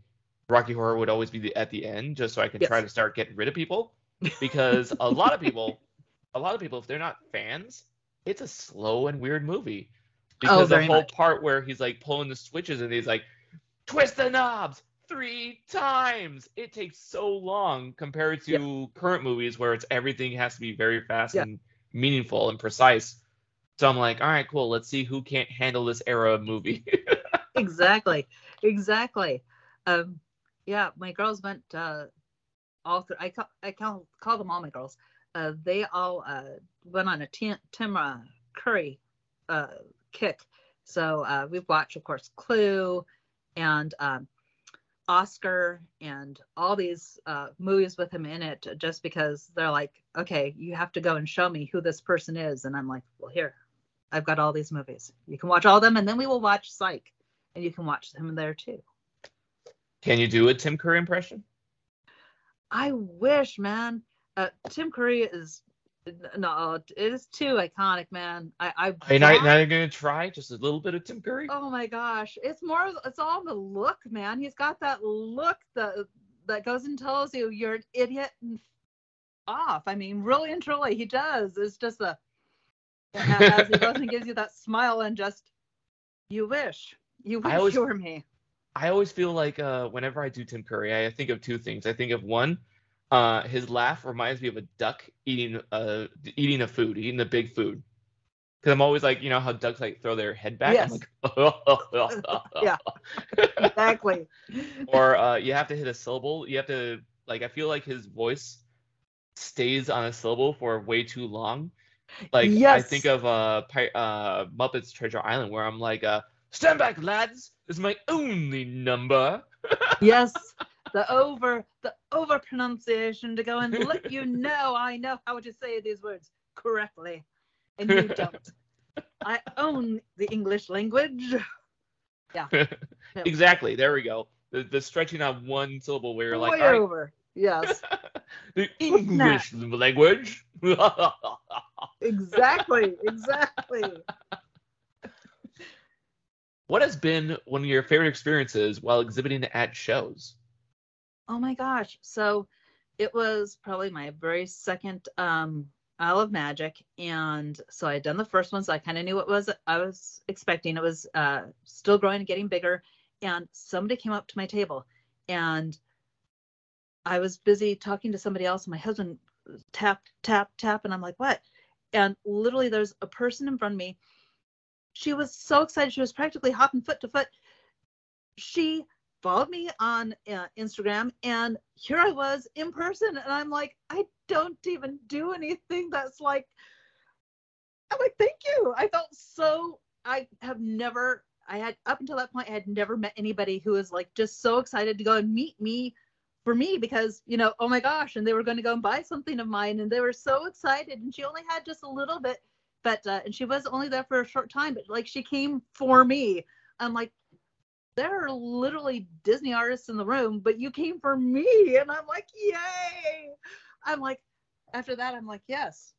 Speaker 1: Rocky Horror would always be the, at the end, just so I could yes. try to start getting rid of people. Because a lot of people, a lot of people, if they're not fans, it's a slow and weird movie. Oh, because oh, the whole much. part where he's like pulling the switches and he's like, twist the knobs three times. It takes so long compared to yeah. current movies where it's everything has to be very fast yeah. and meaningful and precise. So I'm like, all right, cool. Let's see who can't handle this era of movie.
Speaker 2: exactly, exactly. Um, yeah, my girls went uh, all through. I call I call call them all my girls. Uh, they all uh, went on a Tim, Tim uh, Curry uh, kick. So uh, we've watched, of course, Clue and um, Oscar and all these uh, movies with him in it just because they're like, okay, you have to go and show me who this person is. And I'm like, well, here, I've got all these movies. You can watch all of them, and then we will watch Psych, and you can watch them there too.
Speaker 1: Can you do a Tim Curry impression?
Speaker 2: I wish, man. Uh, Tim Curry is no, it is too iconic, man. I I
Speaker 1: Are you not,
Speaker 2: want-
Speaker 1: not gonna try just a little bit of Tim Curry?
Speaker 2: Oh my gosh, it's more. It's all the look, man. He's got that look that that goes and tells you you're an idiot and off. I mean, really and truly, he does. It's just a as he goes and gives you that smile and just you wish you wish
Speaker 1: always-
Speaker 2: you were me.
Speaker 1: I always feel like uh, whenever I do Tim Curry, I think of two things. I think of one, uh, his laugh reminds me of a duck eating a eating a food, eating a big food. Because I'm always like, you know how ducks like throw their head back. I'm
Speaker 2: Yes.
Speaker 1: like,
Speaker 2: Yeah. Exactly.
Speaker 1: or uh, you have to hit a syllable. You have to like. I feel like his voice stays on a syllable for way too long. Like I think of uh, uh Muppets Treasure Island, where I'm like, uh, stand back, lads. This is my only number.
Speaker 2: yes, the over the over pronunciation to go and let you know I know how to say these words correctly, and you don't. I own the English language. Yeah. No.
Speaker 1: exactly. There we go. The, the stretching on one syllable where you're like,
Speaker 2: Way
Speaker 1: right,
Speaker 2: over. Yes,
Speaker 1: the English language.
Speaker 2: exactly, exactly.
Speaker 1: what has been one of your favorite experiences while exhibiting at shows?
Speaker 2: Oh my gosh. So it was probably my very second um Isle of Magic. And so I had done the first one, so I kind of knew what was I was expecting. It was uh still growing and getting bigger. And somebody came up to my table and I was busy talking to somebody else, and my husband tap, tap, tap, and I'm like, what? And literally there's a person in front of me. She was so excited. She was practically hopping foot to foot. She followed me on uh, Instagram, and here I was in person, and I'm like, I don't even do anything that's like. I'm like, thank you. I felt so. I have never. I had up until that point, I had never met anybody who was like just so excited to go and meet me for me because you know, oh my gosh, and they were going to go and buy something of mine, and they were so excited, and she only had just a little bit, but uh, and she was only there for a short time, but like she came for me. I'm like, there are literally Disney artists in the room, but you came for me. And I'm like, yay. I'm like, after that, I'm like, yes,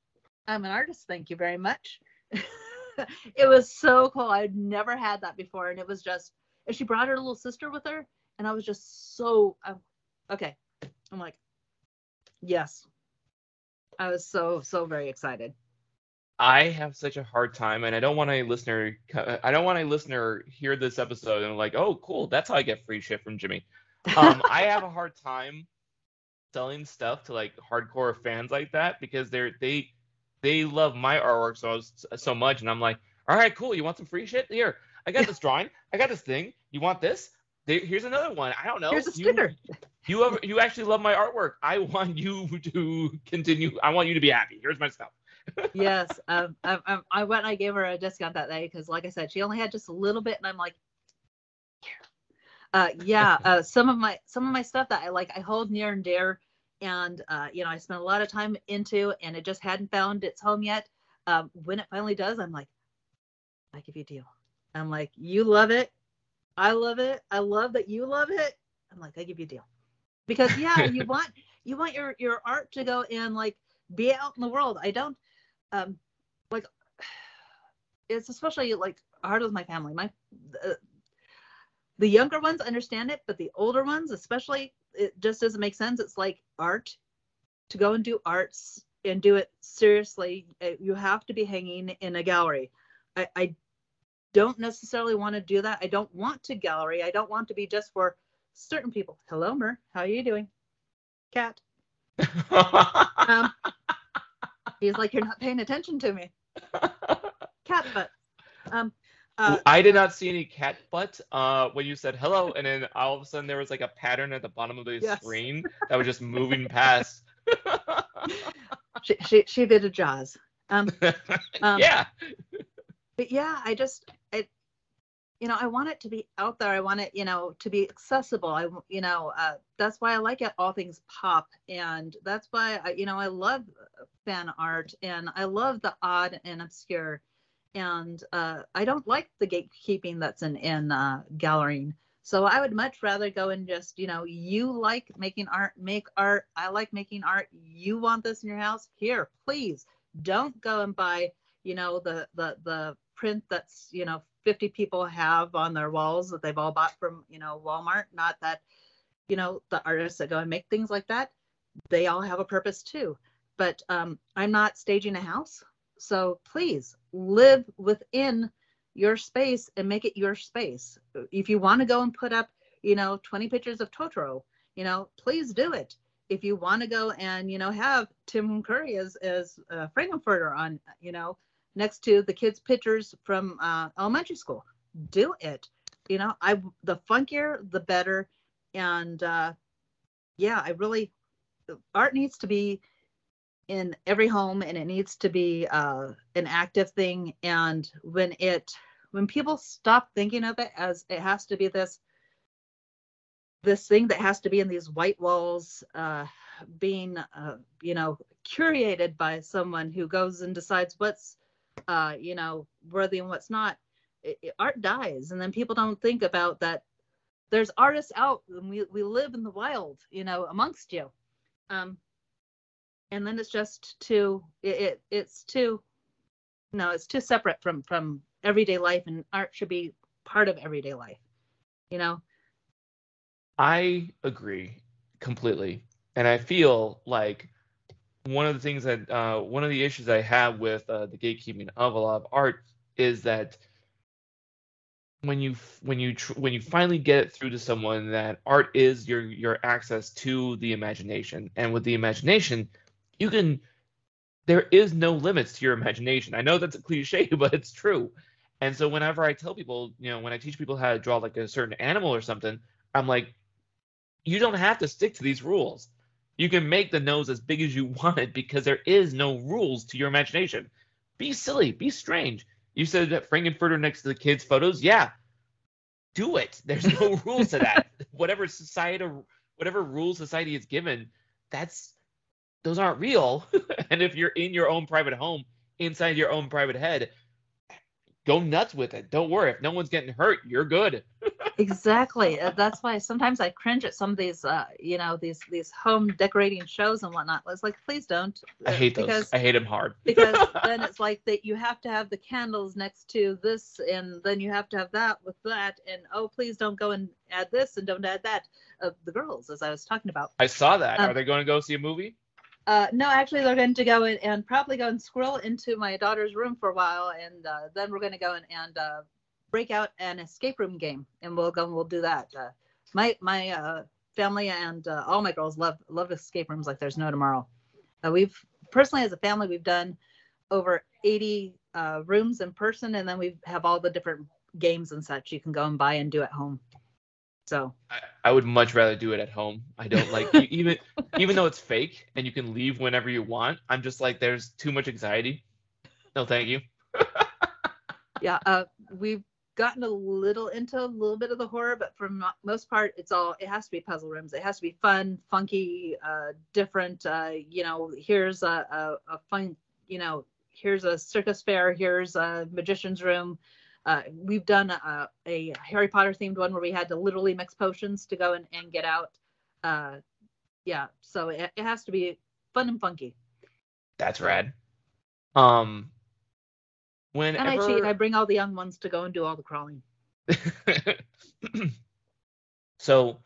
Speaker 2: I'm an artist. Thank you very much. it was so cool. I'd never had that before. And it was just, and she brought her little sister with her. And I was just so, i okay. I'm like, yes. I was so, so very excited.
Speaker 1: I have such a hard time, and I don't want a listener. I don't want a listener hear this episode and like, oh, cool, that's how I get free shit from Jimmy. Um, I have a hard time selling stuff to like hardcore fans like that because they're they they love my artwork so so much, and I'm like, all right, cool, you want some free shit? Here, I got this drawing, I got this thing. You want this? Here's another one. I don't know.
Speaker 2: Here's a sticker.
Speaker 1: You have, you actually love my artwork. I want you to continue. I want you to be happy. Here's my stuff.
Speaker 2: yes, um, I, I, I went and I gave her a discount that day because, like I said, she only had just a little bit, and I'm like. Uh, yeah, uh, some of my some of my stuff that I like, I hold near and dear, and uh, you know, I spent a lot of time into, and it just hadn't found its home yet. Um, when it finally does, I'm like, I give you a deal. I'm like, you love it, I love it, I love that you love it. I'm like, I give you a deal, because yeah, you want you want your your art to go and like be out in the world. I don't um like it's especially like hard with my family. My uh, the younger ones understand it but the older ones especially it just doesn't make sense. It's like art. To go and do arts and do it seriously uh, you have to be hanging in a gallery. I, I don't necessarily want to do that. I don't want to gallery. I don't want to be just for certain people hello mer how are you doing cat um he's like you're not paying attention to me cat butt. Um, uh,
Speaker 1: I did not see any cat butt uh, when you said hello, and then all of a sudden there was like a pattern at the bottom of the
Speaker 2: Yes.
Speaker 1: screen that was just moving past.
Speaker 2: she, she she did a Jaws. Um, Um,
Speaker 1: yeah,
Speaker 2: but yeah, I just you know, I want it to be out there. I want it, you know, to be accessible. I, you know, uh, that's why I like it. All things pop, and that's why I, you know, I love fan art, and I love the odd and obscure, and uh, I don't like the gatekeeping that's in in uh. So I would much rather go and just, you know, you like making art, make art. I like making art. You want this in your house? Here, please. Don't go and buy, you know, the the the print that's, you know, 50 people have on their walls that they've all bought from, you know, Walmart. Not that, you know, the artists that go and make things like that, they all have a purpose too. But um, I'm not staging a house. So please live within your space and make it your space. If you want to go and put up, you know, 20 pictures of Totoro, you know, please do it. If you want to go and, you know, have Tim Curry as, as uh, Frank-N-Furter on, you know, next to the kids' pictures from uh, elementary school, do it. You know, I the funkier, the better. And uh, yeah, I really, art needs to be in every home and it needs to be uh, an active thing and when it when people stop thinking of it as it has to be this this thing that has to be in these white walls uh, being uh, you know curated by someone who goes and decides what's uh, you know worthy and what's not it, it, art dies. And then people don't think about that there's artists out and we, we live in the wild you know amongst you. Um, and then it's just too it, it it's too no it's too separate from from everyday life and art should be part of everyday life you know?
Speaker 1: I agree completely. And i feel like one of the things that uh, one of the issues i have with uh, the gatekeeping of a lot of art is that when you when you tr- when you finally get it through to someone that art is your your access to the imagination and with the imagination you can there is no limits to your imagination. I know that's a cliche, but it's true. And so whenever I tell people, you know, when I teach people how to draw like a certain animal or something, I'm like, you don't have to stick to these rules. You can make the nose as big as you want it because there is no rules to your imagination. Be silly, be strange. You said that Frank-N-Furter next to the kids' photos. Yeah, do it. There's no rules to that. Whatever society, whatever rules society is given, that's those aren't real. and if you're in your own private home, inside your own private head, go nuts with it. Don't worry. If no one's getting hurt, you're good.
Speaker 2: Exactly. Uh, that's why sometimes I cringe at some of these, uh, you know, these these home decorating shows and whatnot. It's like, please don't.
Speaker 1: I hate those. Because, I hate them hard.
Speaker 2: because then it's like that you have to have the candles next to this, and then you have to have that with that, and oh, please don't go and add this and don't add that. Of the girls, as I was talking about.
Speaker 1: I saw that. Um, Are they going to go see a movie?
Speaker 2: Uh, no, actually, they're going to go in and probably go and squirrel into my daughter's room for a while, and uh, then we're going to go in and uh, break out an escape room game, and we'll go and we'll do that. Uh, my my uh, family and uh, all my girls love love escape rooms like there's no tomorrow. we've personally, as a family, we've done over 80 rooms in person, and then we have all the different games and such you can go and buy and do at home. So
Speaker 1: I, I would much rather do it at home. I don't like even even though it's fake and you can leave whenever you want. I'm just like there's too much anxiety. No, thank you.
Speaker 2: yeah, uh, we've gotten a little into a little bit of the horror, but for most part, it's all it has to be puzzle rooms. It has to be fun, funky, uh, different. Uh, you know, here's a, a, a fun. You know, here's a circus fair. Here's a magician's room uh, we've done a, a, Harry Potter themed one where we had to literally mix potions to go and, and get out. Uh, yeah, so it, it has to be fun and funky.
Speaker 1: That's rad. Um, when
Speaker 2: and I cheat. I bring all the young ones to go and do all the crawling.
Speaker 1: so,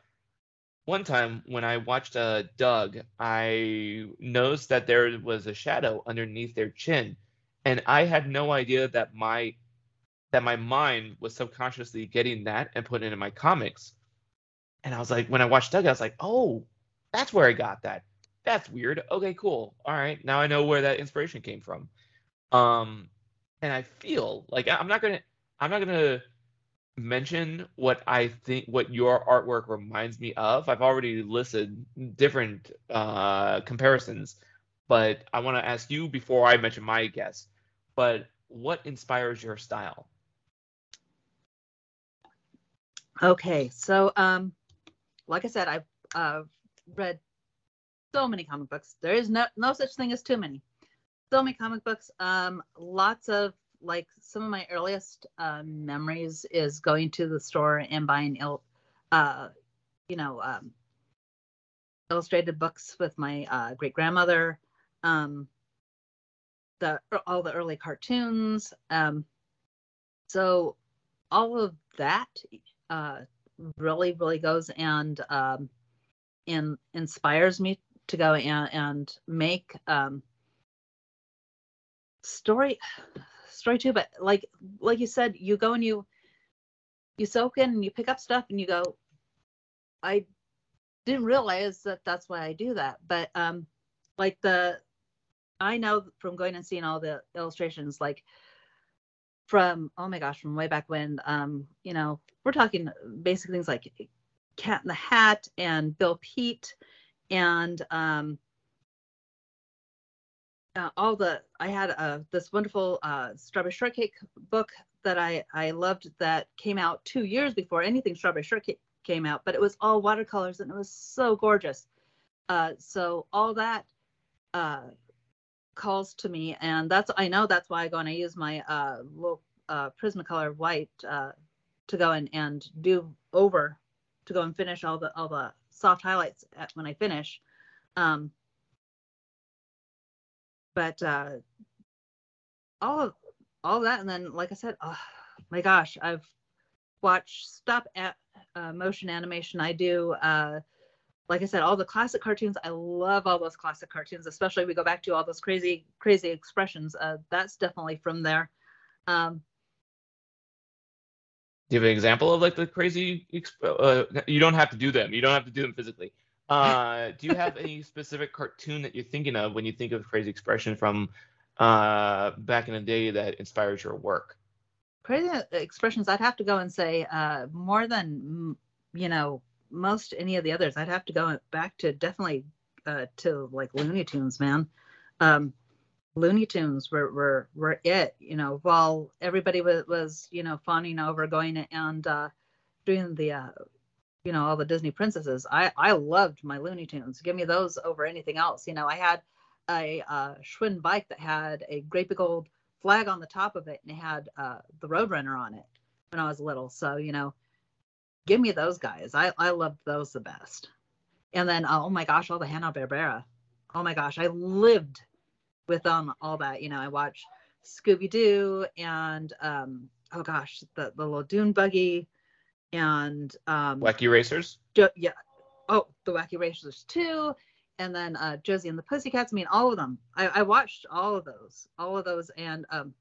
Speaker 1: one time when I watched uh, Doug, I noticed that there was a shadow underneath their chin, and I had no idea that my that my mind was subconsciously getting that and putting it in my comics. And I was like, when I watched Doug, I was like, oh, that's where I got that. That's weird. Okay, cool. All right, now I know where that inspiration came from. Um, and I feel like I'm not gonna, I'm not gonna mention what I think, what your artwork reminds me of. I've already listed different uh, comparisons, but I want to ask you before I mention my guess. But what inspires your style?
Speaker 2: Okay, so um, like I said, I've uh, read so many comic books. There is no no such thing as too many. So many comic books. Um, lots of like some of my earliest uh, memories is going to the store and buying il- uh, you know, um, illustrated books with my uh, great grandmother, um, the all the early cartoons. Um, so all of that uh, really, really goes and um, and inspires me to go and, and make um, story story too. But like like you said, you go and you you soak in and you pick up stuff and you go, I didn't realize that that's why I do that. But um, like the I know from going and seeing all the illustrations, like from oh my gosh, from way back when, um, you know, we're talking basic things like Cat in the Hat and Bill Peet and um, uh, all the I had uh, this wonderful uh, strawberry shortcake book that I I loved that came out two years before anything strawberry shortcake came out, but it was all watercolors and it was so gorgeous. Uh, so all that uh, calls to me, and that's I know that's why I go and I use my uh, little Prismacolor white to go and and do over to go and finish all the all the soft highlights at, when I finish. Um, but uh, all of all that, and then like I said, oh my gosh, I've watched stop at uh, motion animation. I do. Uh, like I said, all the classic cartoons. I love all those classic cartoons, especially we go back to all those crazy, crazy expressions. Uh, that's definitely from there. Um,
Speaker 1: do you have an example of like the crazy? Uh, you don't have to do them. You don't have to do them physically. Uh, do you have any specific cartoon that you're thinking of when you think of crazy expression from uh, back in the day that inspires your work?
Speaker 2: Crazy expressions. I'd have to go and say uh, more than you know most any of the others. I'd have to go back to definitely uh, to like Looney Tunes, man. Um, Looney Tunes were, were were it, you know, while everybody was, was you know fawning over going and uh, doing the uh, you know all the Disney princesses. I I loved my Looney Tunes. Give me those over anything else. You know, I had a uh, Schwinn bike that had a great big old flag on the top of it, and it had uh, the Roadrunner on it when I was little. So you know, give me those guys. I I loved those the best. And then oh my gosh, all the Hanna Barbera. Oh my gosh, I lived with um all that. You know, I watched Scooby Doo and um oh gosh, the the little Dune buggy and um
Speaker 1: Wacky Racers.
Speaker 2: Jo- yeah. Oh, the Wacky Racers too. And then uh, Josie and the Pussycats. I mean, all of them. I, I watched all of those, all of those, and um,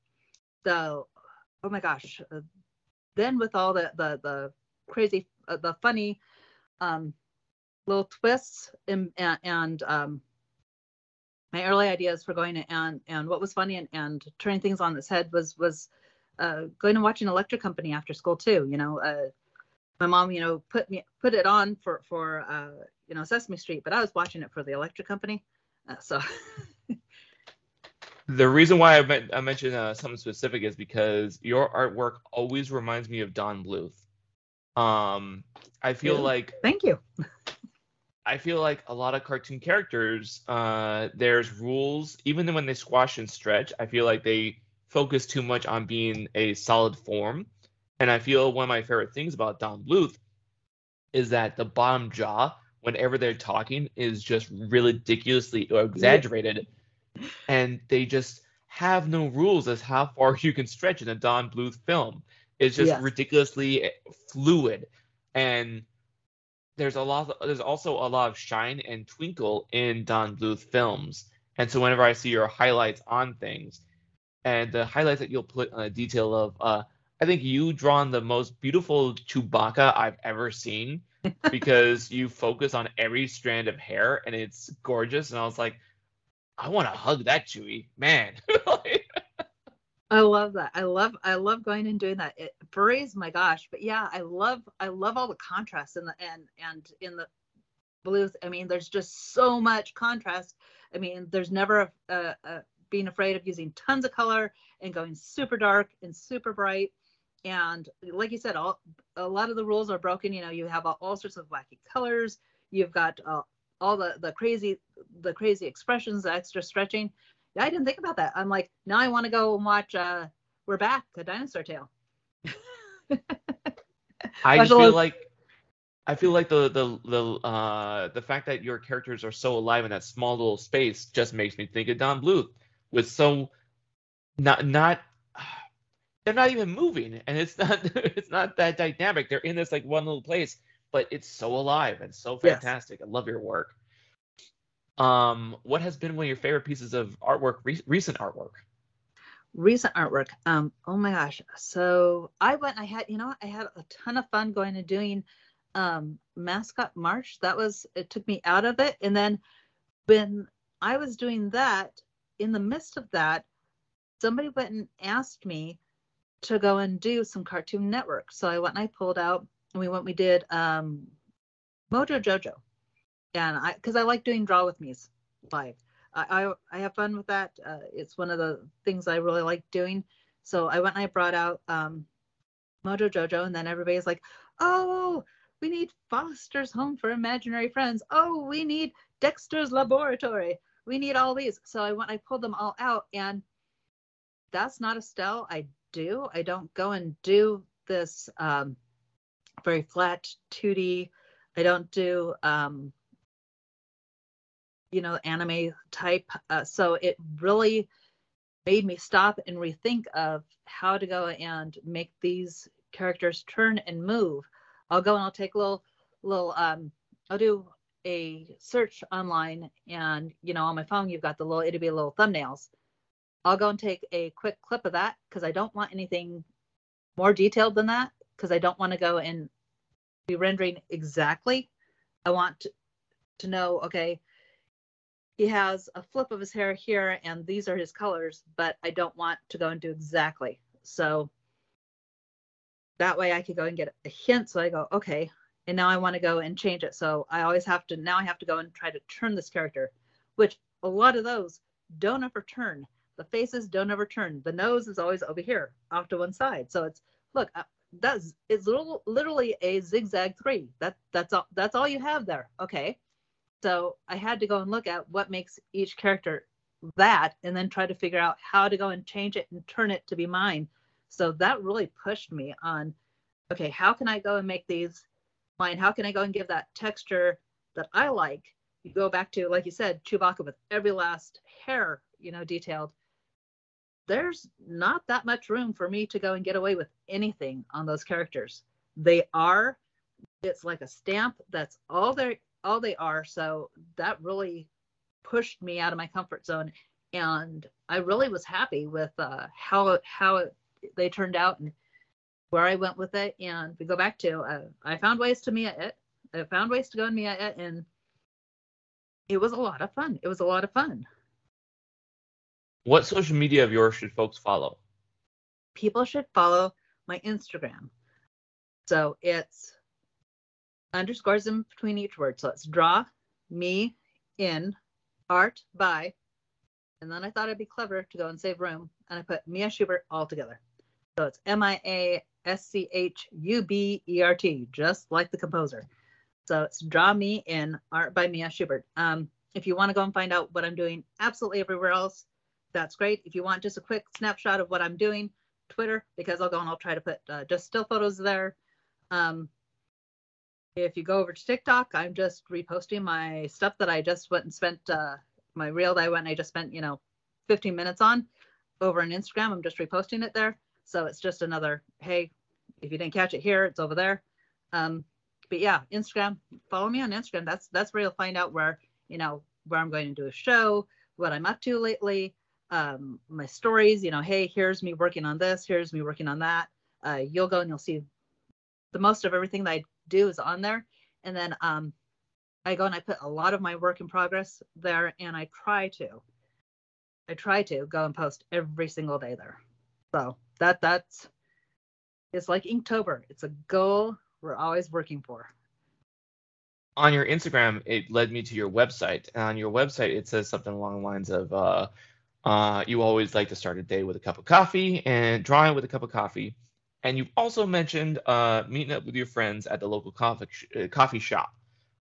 Speaker 2: the oh my gosh. Uh, then with all the the the crazy, uh, the funny, um, little twists and and, and um, my early ideas for going to, and and what was funny and, and turning things on its head was was uh, going and watching Electric Company after school too. You know, uh, my mom, you know, put me put it on for for uh, you know Sesame Street, but I was watching it for the Electric Company. Uh, so.
Speaker 1: the reason why I, I mentioned uh, something specific is because your artwork always reminds me of Don Bluth. Um, I feel like.
Speaker 2: Thank you.
Speaker 1: I feel like a lot of cartoon characters, uh, there's rules, even when they squash and stretch, I feel like they focus too much on being a solid form. And I feel one of my favorite things about Don Bluth is that the bottom jaw, whenever they're talking, is just ridiculously exaggerated. and they just have no rules as how far you can stretch in a Don Bluth film. It's just yes. ridiculously fluid. And there's a lot there's also a lot of shine and twinkle in Don Bluth films. And so whenever I see your highlights on things and the highlights that you'll put on a detail of uh I think you drawn the most beautiful Chewbacca I've ever seen because you focus on every strand of hair and it's gorgeous and I was like I want to hug that Chewie, man.
Speaker 2: I love that. I love I love going and doing that. It, furries, my gosh. But yeah, I love I love all the contrast in the and and in the blues. I mean, there's just so much contrast. I mean, there's never a, a, a being afraid of using tons of color and going super dark and super bright. And like you said, all a lot of the rules are broken. You know, you have all, all sorts of wacky colors. You've got uh, all the the crazy the crazy expressions, the extra stretching. Yeah, I didn't think about that. I'm like, now I want to go and watch uh We're Back, a dinosaur tale.
Speaker 1: I just feel like I feel like the the the uh the fact that your characters are so alive in that small little space just makes me think of Don Bluth with so not not they're not even moving and it's not it's not that dynamic. They're in this like one little place, but it's so alive and so
Speaker 2: Yes.
Speaker 1: fantastic. I love your work. Um, what has been one of your favorite pieces of artwork, re- recent artwork?
Speaker 2: recent artwork um oh my gosh so i went i had you know i had a ton of fun going and doing um mascot march that was it took me out of it and then when i was doing that in the midst of that somebody went and asked me to go and do some cartoon network so i went and i pulled out and we went we did um mojo jojo and i because i like doing draw with me's live I, I I have fun with that. Uh, it's one of the things I really like doing. So I went and I brought out um, Mojo Jojo, and then everybody's like, "Oh, we need Foster's Home for Imaginary Friends. Oh, we need Dexter's Laboratory. We need all these." So I went, I pulled them all out, and that's not a style I do. I don't go and do this um, very flat 2D. I don't do um, you know anime type uh, so it really made me stop and rethink of how to go and make these characters turn and move i'll go and i'll take a little little um i'll do a search online and you know on my phone you've got the little it'll be little thumbnails i'll go and take a quick clip of that because i don't want anything more detailed than that because i don't want to go and be rendering exactly. I want to, know okay he has a flip of his hair here and these are his colors but i don't want to go and do exactly. So that way i could go and get a hint so i go okay and now i want to go and change it. So i always have to now i have to go and try to turn this character which a lot of those don't ever turn the faces don't ever turn the nose is always over here off to one side so it's look uh, that's it's little, literally a zigzag three that that's all that's all you have there okay so I had to go and look at what makes each character that and then try to figure out how to go and change it and turn it to be mine. So that really pushed me on okay, how can I go and make these mine? How can I go and give that texture that I like? You go back to, like you said, Chewbacca with every last hair, you know, detailed. There's not that much room for me to go and get away with anything on those characters. They are, it's like a stamp. That's all they're all they are. So that really pushed me out of my comfort zone, and I really was happy with uh, how how it, they turned out and where I went with it. And we go back to uh, I found ways to Mia it. I found ways to go and Mia it, and it was a lot of fun. It was a lot of fun.
Speaker 1: What social media of yours should folks follow?
Speaker 2: People should follow my Instagram. So it's underscores in between each word. So it's draw me in art by, and then I thought it'd be clever to go and save room, and I put Mia Schubert all together. So it's M I A S C H U B E R T, just like the composer. So it's draw me in art by Mia Schubert. Um, if you want to go and find out what I'm doing absolutely everywhere else, that's great. If you want just a quick snapshot of what I'm doing, Twitter, because I'll go and I'll try to put uh, just still photos there. Um, if you go over to TikTok, I'm just reposting my stuff that I just went and spent uh, my reel that I went and I just spent, you know, 15 minutes on over on Instagram. I'm just reposting it there. So it's just another, hey, if you didn't catch it here, it's over there. Um, but yeah, Instagram, follow me on Instagram. That's that's where you'll find out where, you know, where I'm going to do a show, what I'm up to lately, um, my stories, you know, hey, here's me working on this, here's me working on that. Uh, you'll go and you'll see the most of everything that I do is on there. And then um, I go and I put a lot of my work in progress there, and I try to, I try to go and post every single day there. So that that's it's like Inktober. It's a goal we're always working for.
Speaker 1: On your Instagram, it led me to your website. And on your website, it says something along the lines of, uh, uh, you always like to start a day with a cup of coffee and drawing with a cup of coffee. And you've also mentioned uh, meeting up with your friends at the local coffee uh, coffee shop.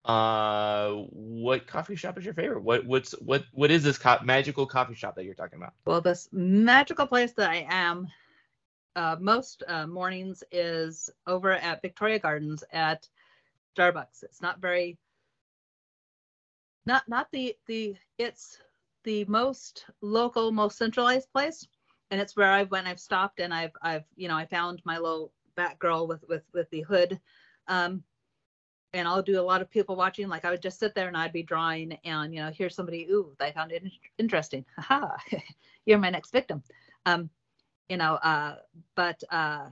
Speaker 1: Uh, what coffee shop is your favorite? What what's what what is this co- magical coffee shop that you're talking about?
Speaker 2: Well, this magical place that I am uh, most uh, mornings is over at Victoria Gardens at Starbucks. It's not very not not the the it's the most local, most centralized place, and it's where I've when I've stopped and I've I've you know I found my little bat girl with with with the hood, um, and I'll do a lot of people watching. Like I would just sit there and I'd be drawing, and you know here's somebody ooh I found it interesting, haha, you're my next victim, um, you know, uh, but uh,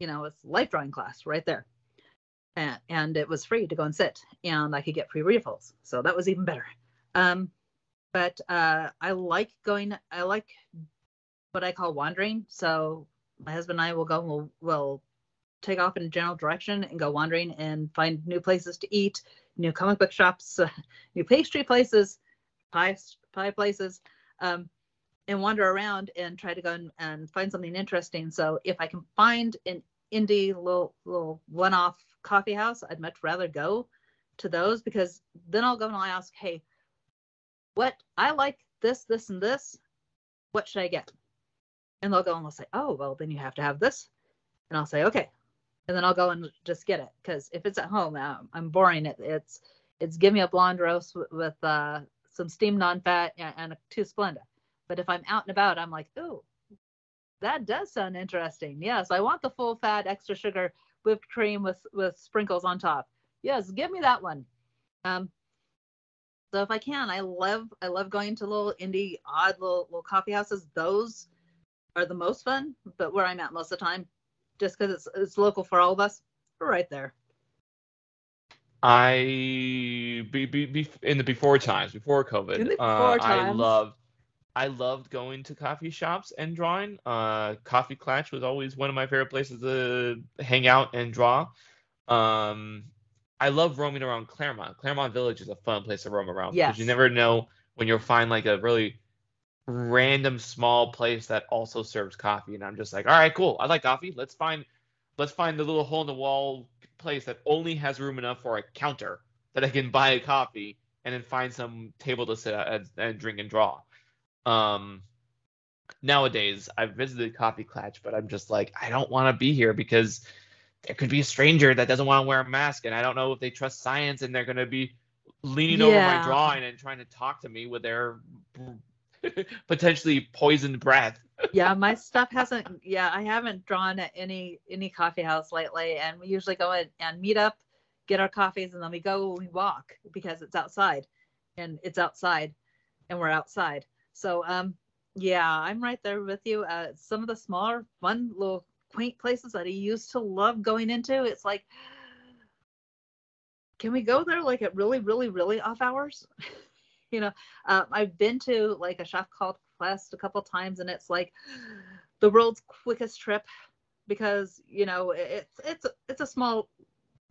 Speaker 2: you know it's life drawing class right there. And, and it was free to go and sit and i could get free refills so that was even better. Um, but uh, i like going i like what i call wandering. So my husband and i will go we'll, we'll take off in a general direction and go wandering and find new places to eat new comic book shops new pastry places pie pie places um, and wander around and try to go and, and find something interesting. So if i can find an indie little little one-off coffee house, I'd much rather go to those because then I'll go and I'll ask, hey, what I like this, this, and this. What should I get? And they'll go and they'll say, oh, well, then you have to have this. And I'll say, okay. And then I'll go and just get it because if it's at home, um, I'm boring. It, it's it's give me a blonde roast with, with uh, some steamed non-fat and, and a two Splenda. But if I'm out and about, I'm like, ooh, that does sound interesting. Yes, I want the full fat, extra sugar whipped cream with with sprinkles on top. Yes, give me that one. Um, so if I can, I love I love going to little indie odd little little coffee houses. Those are the most fun. But where I'm at most of the time, just because it's it's local for all of us, we're right there.
Speaker 1: I be, be, be in the before times, before COVID,
Speaker 2: in the before
Speaker 1: uh,
Speaker 2: times.
Speaker 1: I loved I loved going to coffee shops and drawing. Uh, Coffee Klatch was always one of my favorite places to hang out and draw. Um, I love roaming around Claremont. Claremont Village is a fun place to roam around
Speaker 2: Yes.
Speaker 1: because you never know when you'll find like a really random small place that also serves coffee. And I'm just like, all right, cool. I like coffee. Let's find let's find the little hole in the wall place that only has room enough for a counter that I can buy a coffee and then find some table to sit at and, drink and draw. Um, nowadays, I've visited Coffee Klatch, but I'm just like, I don't want to be here because there could be a stranger that doesn't want to wear a mask, and I don't know if they trust science, and they're gonna be leaning over my drawing and trying to talk to me with their potentially poisoned breath.
Speaker 2: yeah, my stuff hasn't. Yeah, I haven't drawn at any any coffee house lately, and we usually go in and meet up, get our coffees, and then we go we walk because it's outside, and it's outside, and we're outside. So um, yeah, I'm right there with you. Uh, some of the smaller, fun little quaint places that he used to love going into, it's like, can we go there like at really, really, really off hours? you know, um, I've been to like a shop called Quest a couple times, and it's like the world's quickest trip because you know it- it's it's it's a small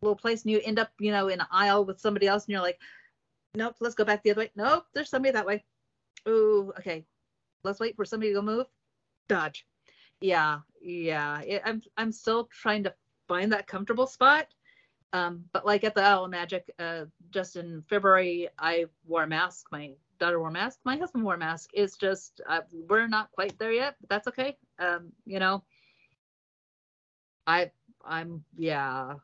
Speaker 2: little place, and you end up you know in an aisle with somebody else, and you're like, nope, let's go back the other way. Nope, there's somebody that way. Ooh, okay, let's wait for somebody to go move. Dodge. Yeah, yeah. It, I'm I'm still trying to find that comfortable spot. Um, but like at the Owl Magic, uh, just in February, I wore a mask. My daughter wore a mask. My husband wore a mask. It's just uh, we're not quite there yet, but that's okay. Um, you know, I I'm yeah,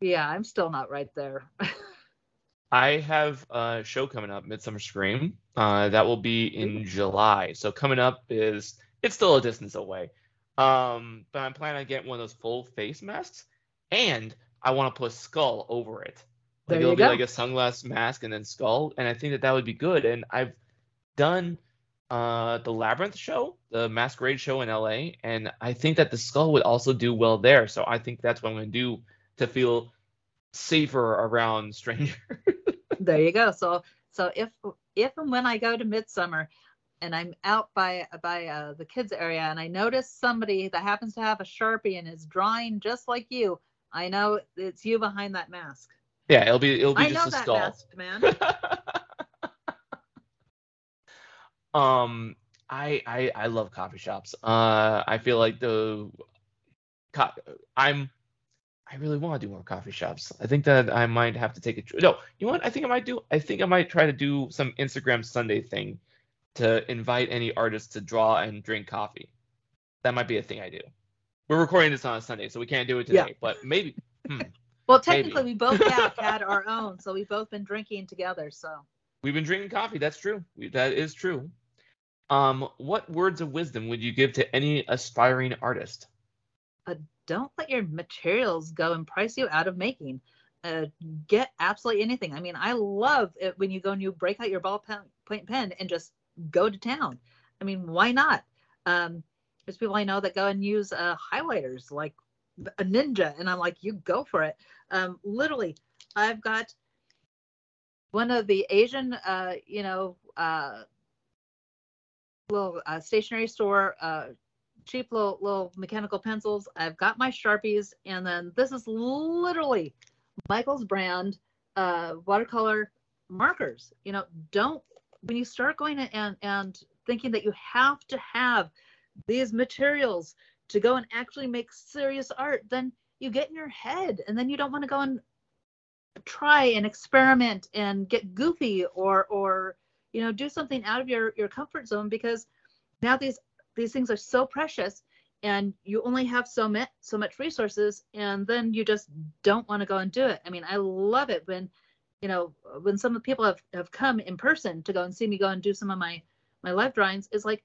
Speaker 2: yeah. I'm still not right there.
Speaker 1: I have a show coming up, Midsummer Scream. Uh, that will be in July. So coming up is it's still a distance away. Um, but I'm planning on getting one of those full face masks, and I want to put skull over it.
Speaker 2: There
Speaker 1: Like
Speaker 2: you
Speaker 1: it'll be
Speaker 2: go.
Speaker 1: like a sunglass mask and then skull, and I think that that would be good. And I've done uh the Labyrinth show, the Masquerade show in LA, and I think that the skull would also do well there. So I think that's what I'm gonna do to feel safer around strangers.
Speaker 2: there you go. So so if if and when I go to Midsummer and I'm out by by uh, the kids area and I notice somebody that happens to have a sharpie and is drawing just like you, I know it's you behind that mask.
Speaker 1: Yeah, it'll be it'll be
Speaker 2: I
Speaker 1: just
Speaker 2: know
Speaker 1: a
Speaker 2: that masked man.
Speaker 1: um, I, I I love coffee shops. Uh, I feel like the co- I'm I really want to do more coffee shops. I think that I might have to take a no. You know what? I think I might do. I think I might try to do some Instagram Sunday thing to invite any artists to draw and drink coffee. That might be a thing I do. We're recording this on a Sunday, so we can't do it
Speaker 2: Yeah.
Speaker 1: today. But maybe. Hmm.
Speaker 2: Well, technically, Maybe. we both have had our own, so we've both been drinking together. So
Speaker 1: we've been drinking coffee. That's true. That is true. Um, what words of wisdom would you give to any aspiring artist?
Speaker 2: Uh, don't let your materials go and price you out of making. Uh, get absolutely anything. I mean, I love it when you go and you break out your ballpoint pen and just go to town. I mean, why not? Um, there's people I know that go and use uh, highlighters like a ninja, and I'm like, you go for it. Um, literally, I've got one of the Asian, uh, you know, uh, little uh, stationery store, uh, cheap little little mechanical pencils. I've got my sharpies, and then this is literally Michael's brand uh, watercolor markers. You know, don't when you start going and and thinking that you have to have these materials to go and actually make serious art, then you get in your head and then you don't want to go and try and experiment and get goofy or or you know do something out of your your comfort zone because now these these things are so precious and you only have so much so much resources and then you just don't want to go and do it. I mean i love it when you know when some of the people have have come in person to go and see me go and do some of my my live drawings is like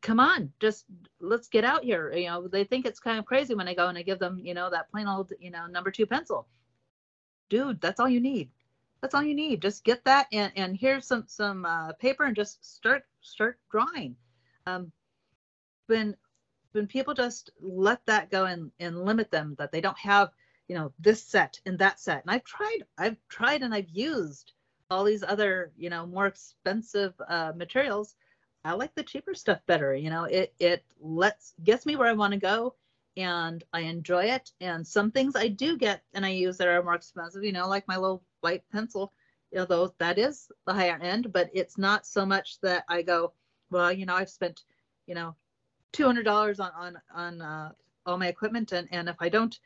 Speaker 2: come on just let's get out here. You know they think it's kind of crazy when i go and i give them you know that plain old you know number two pencil. Dude that's all you need. That's all you need. Just get that and and here's some some uh, paper and just start start drawing. Um when when people just let that go and and limit them that they don't have you know this set and that set and i've tried i've tried and i've used all these other you know more expensive uh, materials I like the cheaper stuff better. You know, it it lets gets me where I want to go, and I enjoy it. And some things I do get and I use that are more expensive. You know, like my little white pencil. You know, those that is the higher end, but it's not so much that I go, well, you know, I've spent, you know, two hundred dollars on on on uh, all my equipment, and and if I don't,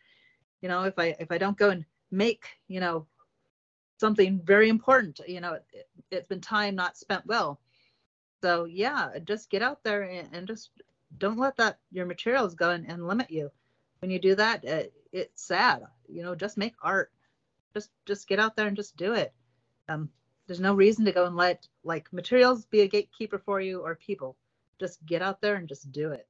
Speaker 2: you know, if I if I don't go and make, you know, something very important, you know, it, it's been time not spent well so yeah, just get out there and, and just don't let that your materials go and, and limit you. When you do that, it, it's sad. You know, just make art. Just just get out there and just do it. Um, there's no reason to go and let like materials be a gatekeeper for you or people. Just get out there and just do it.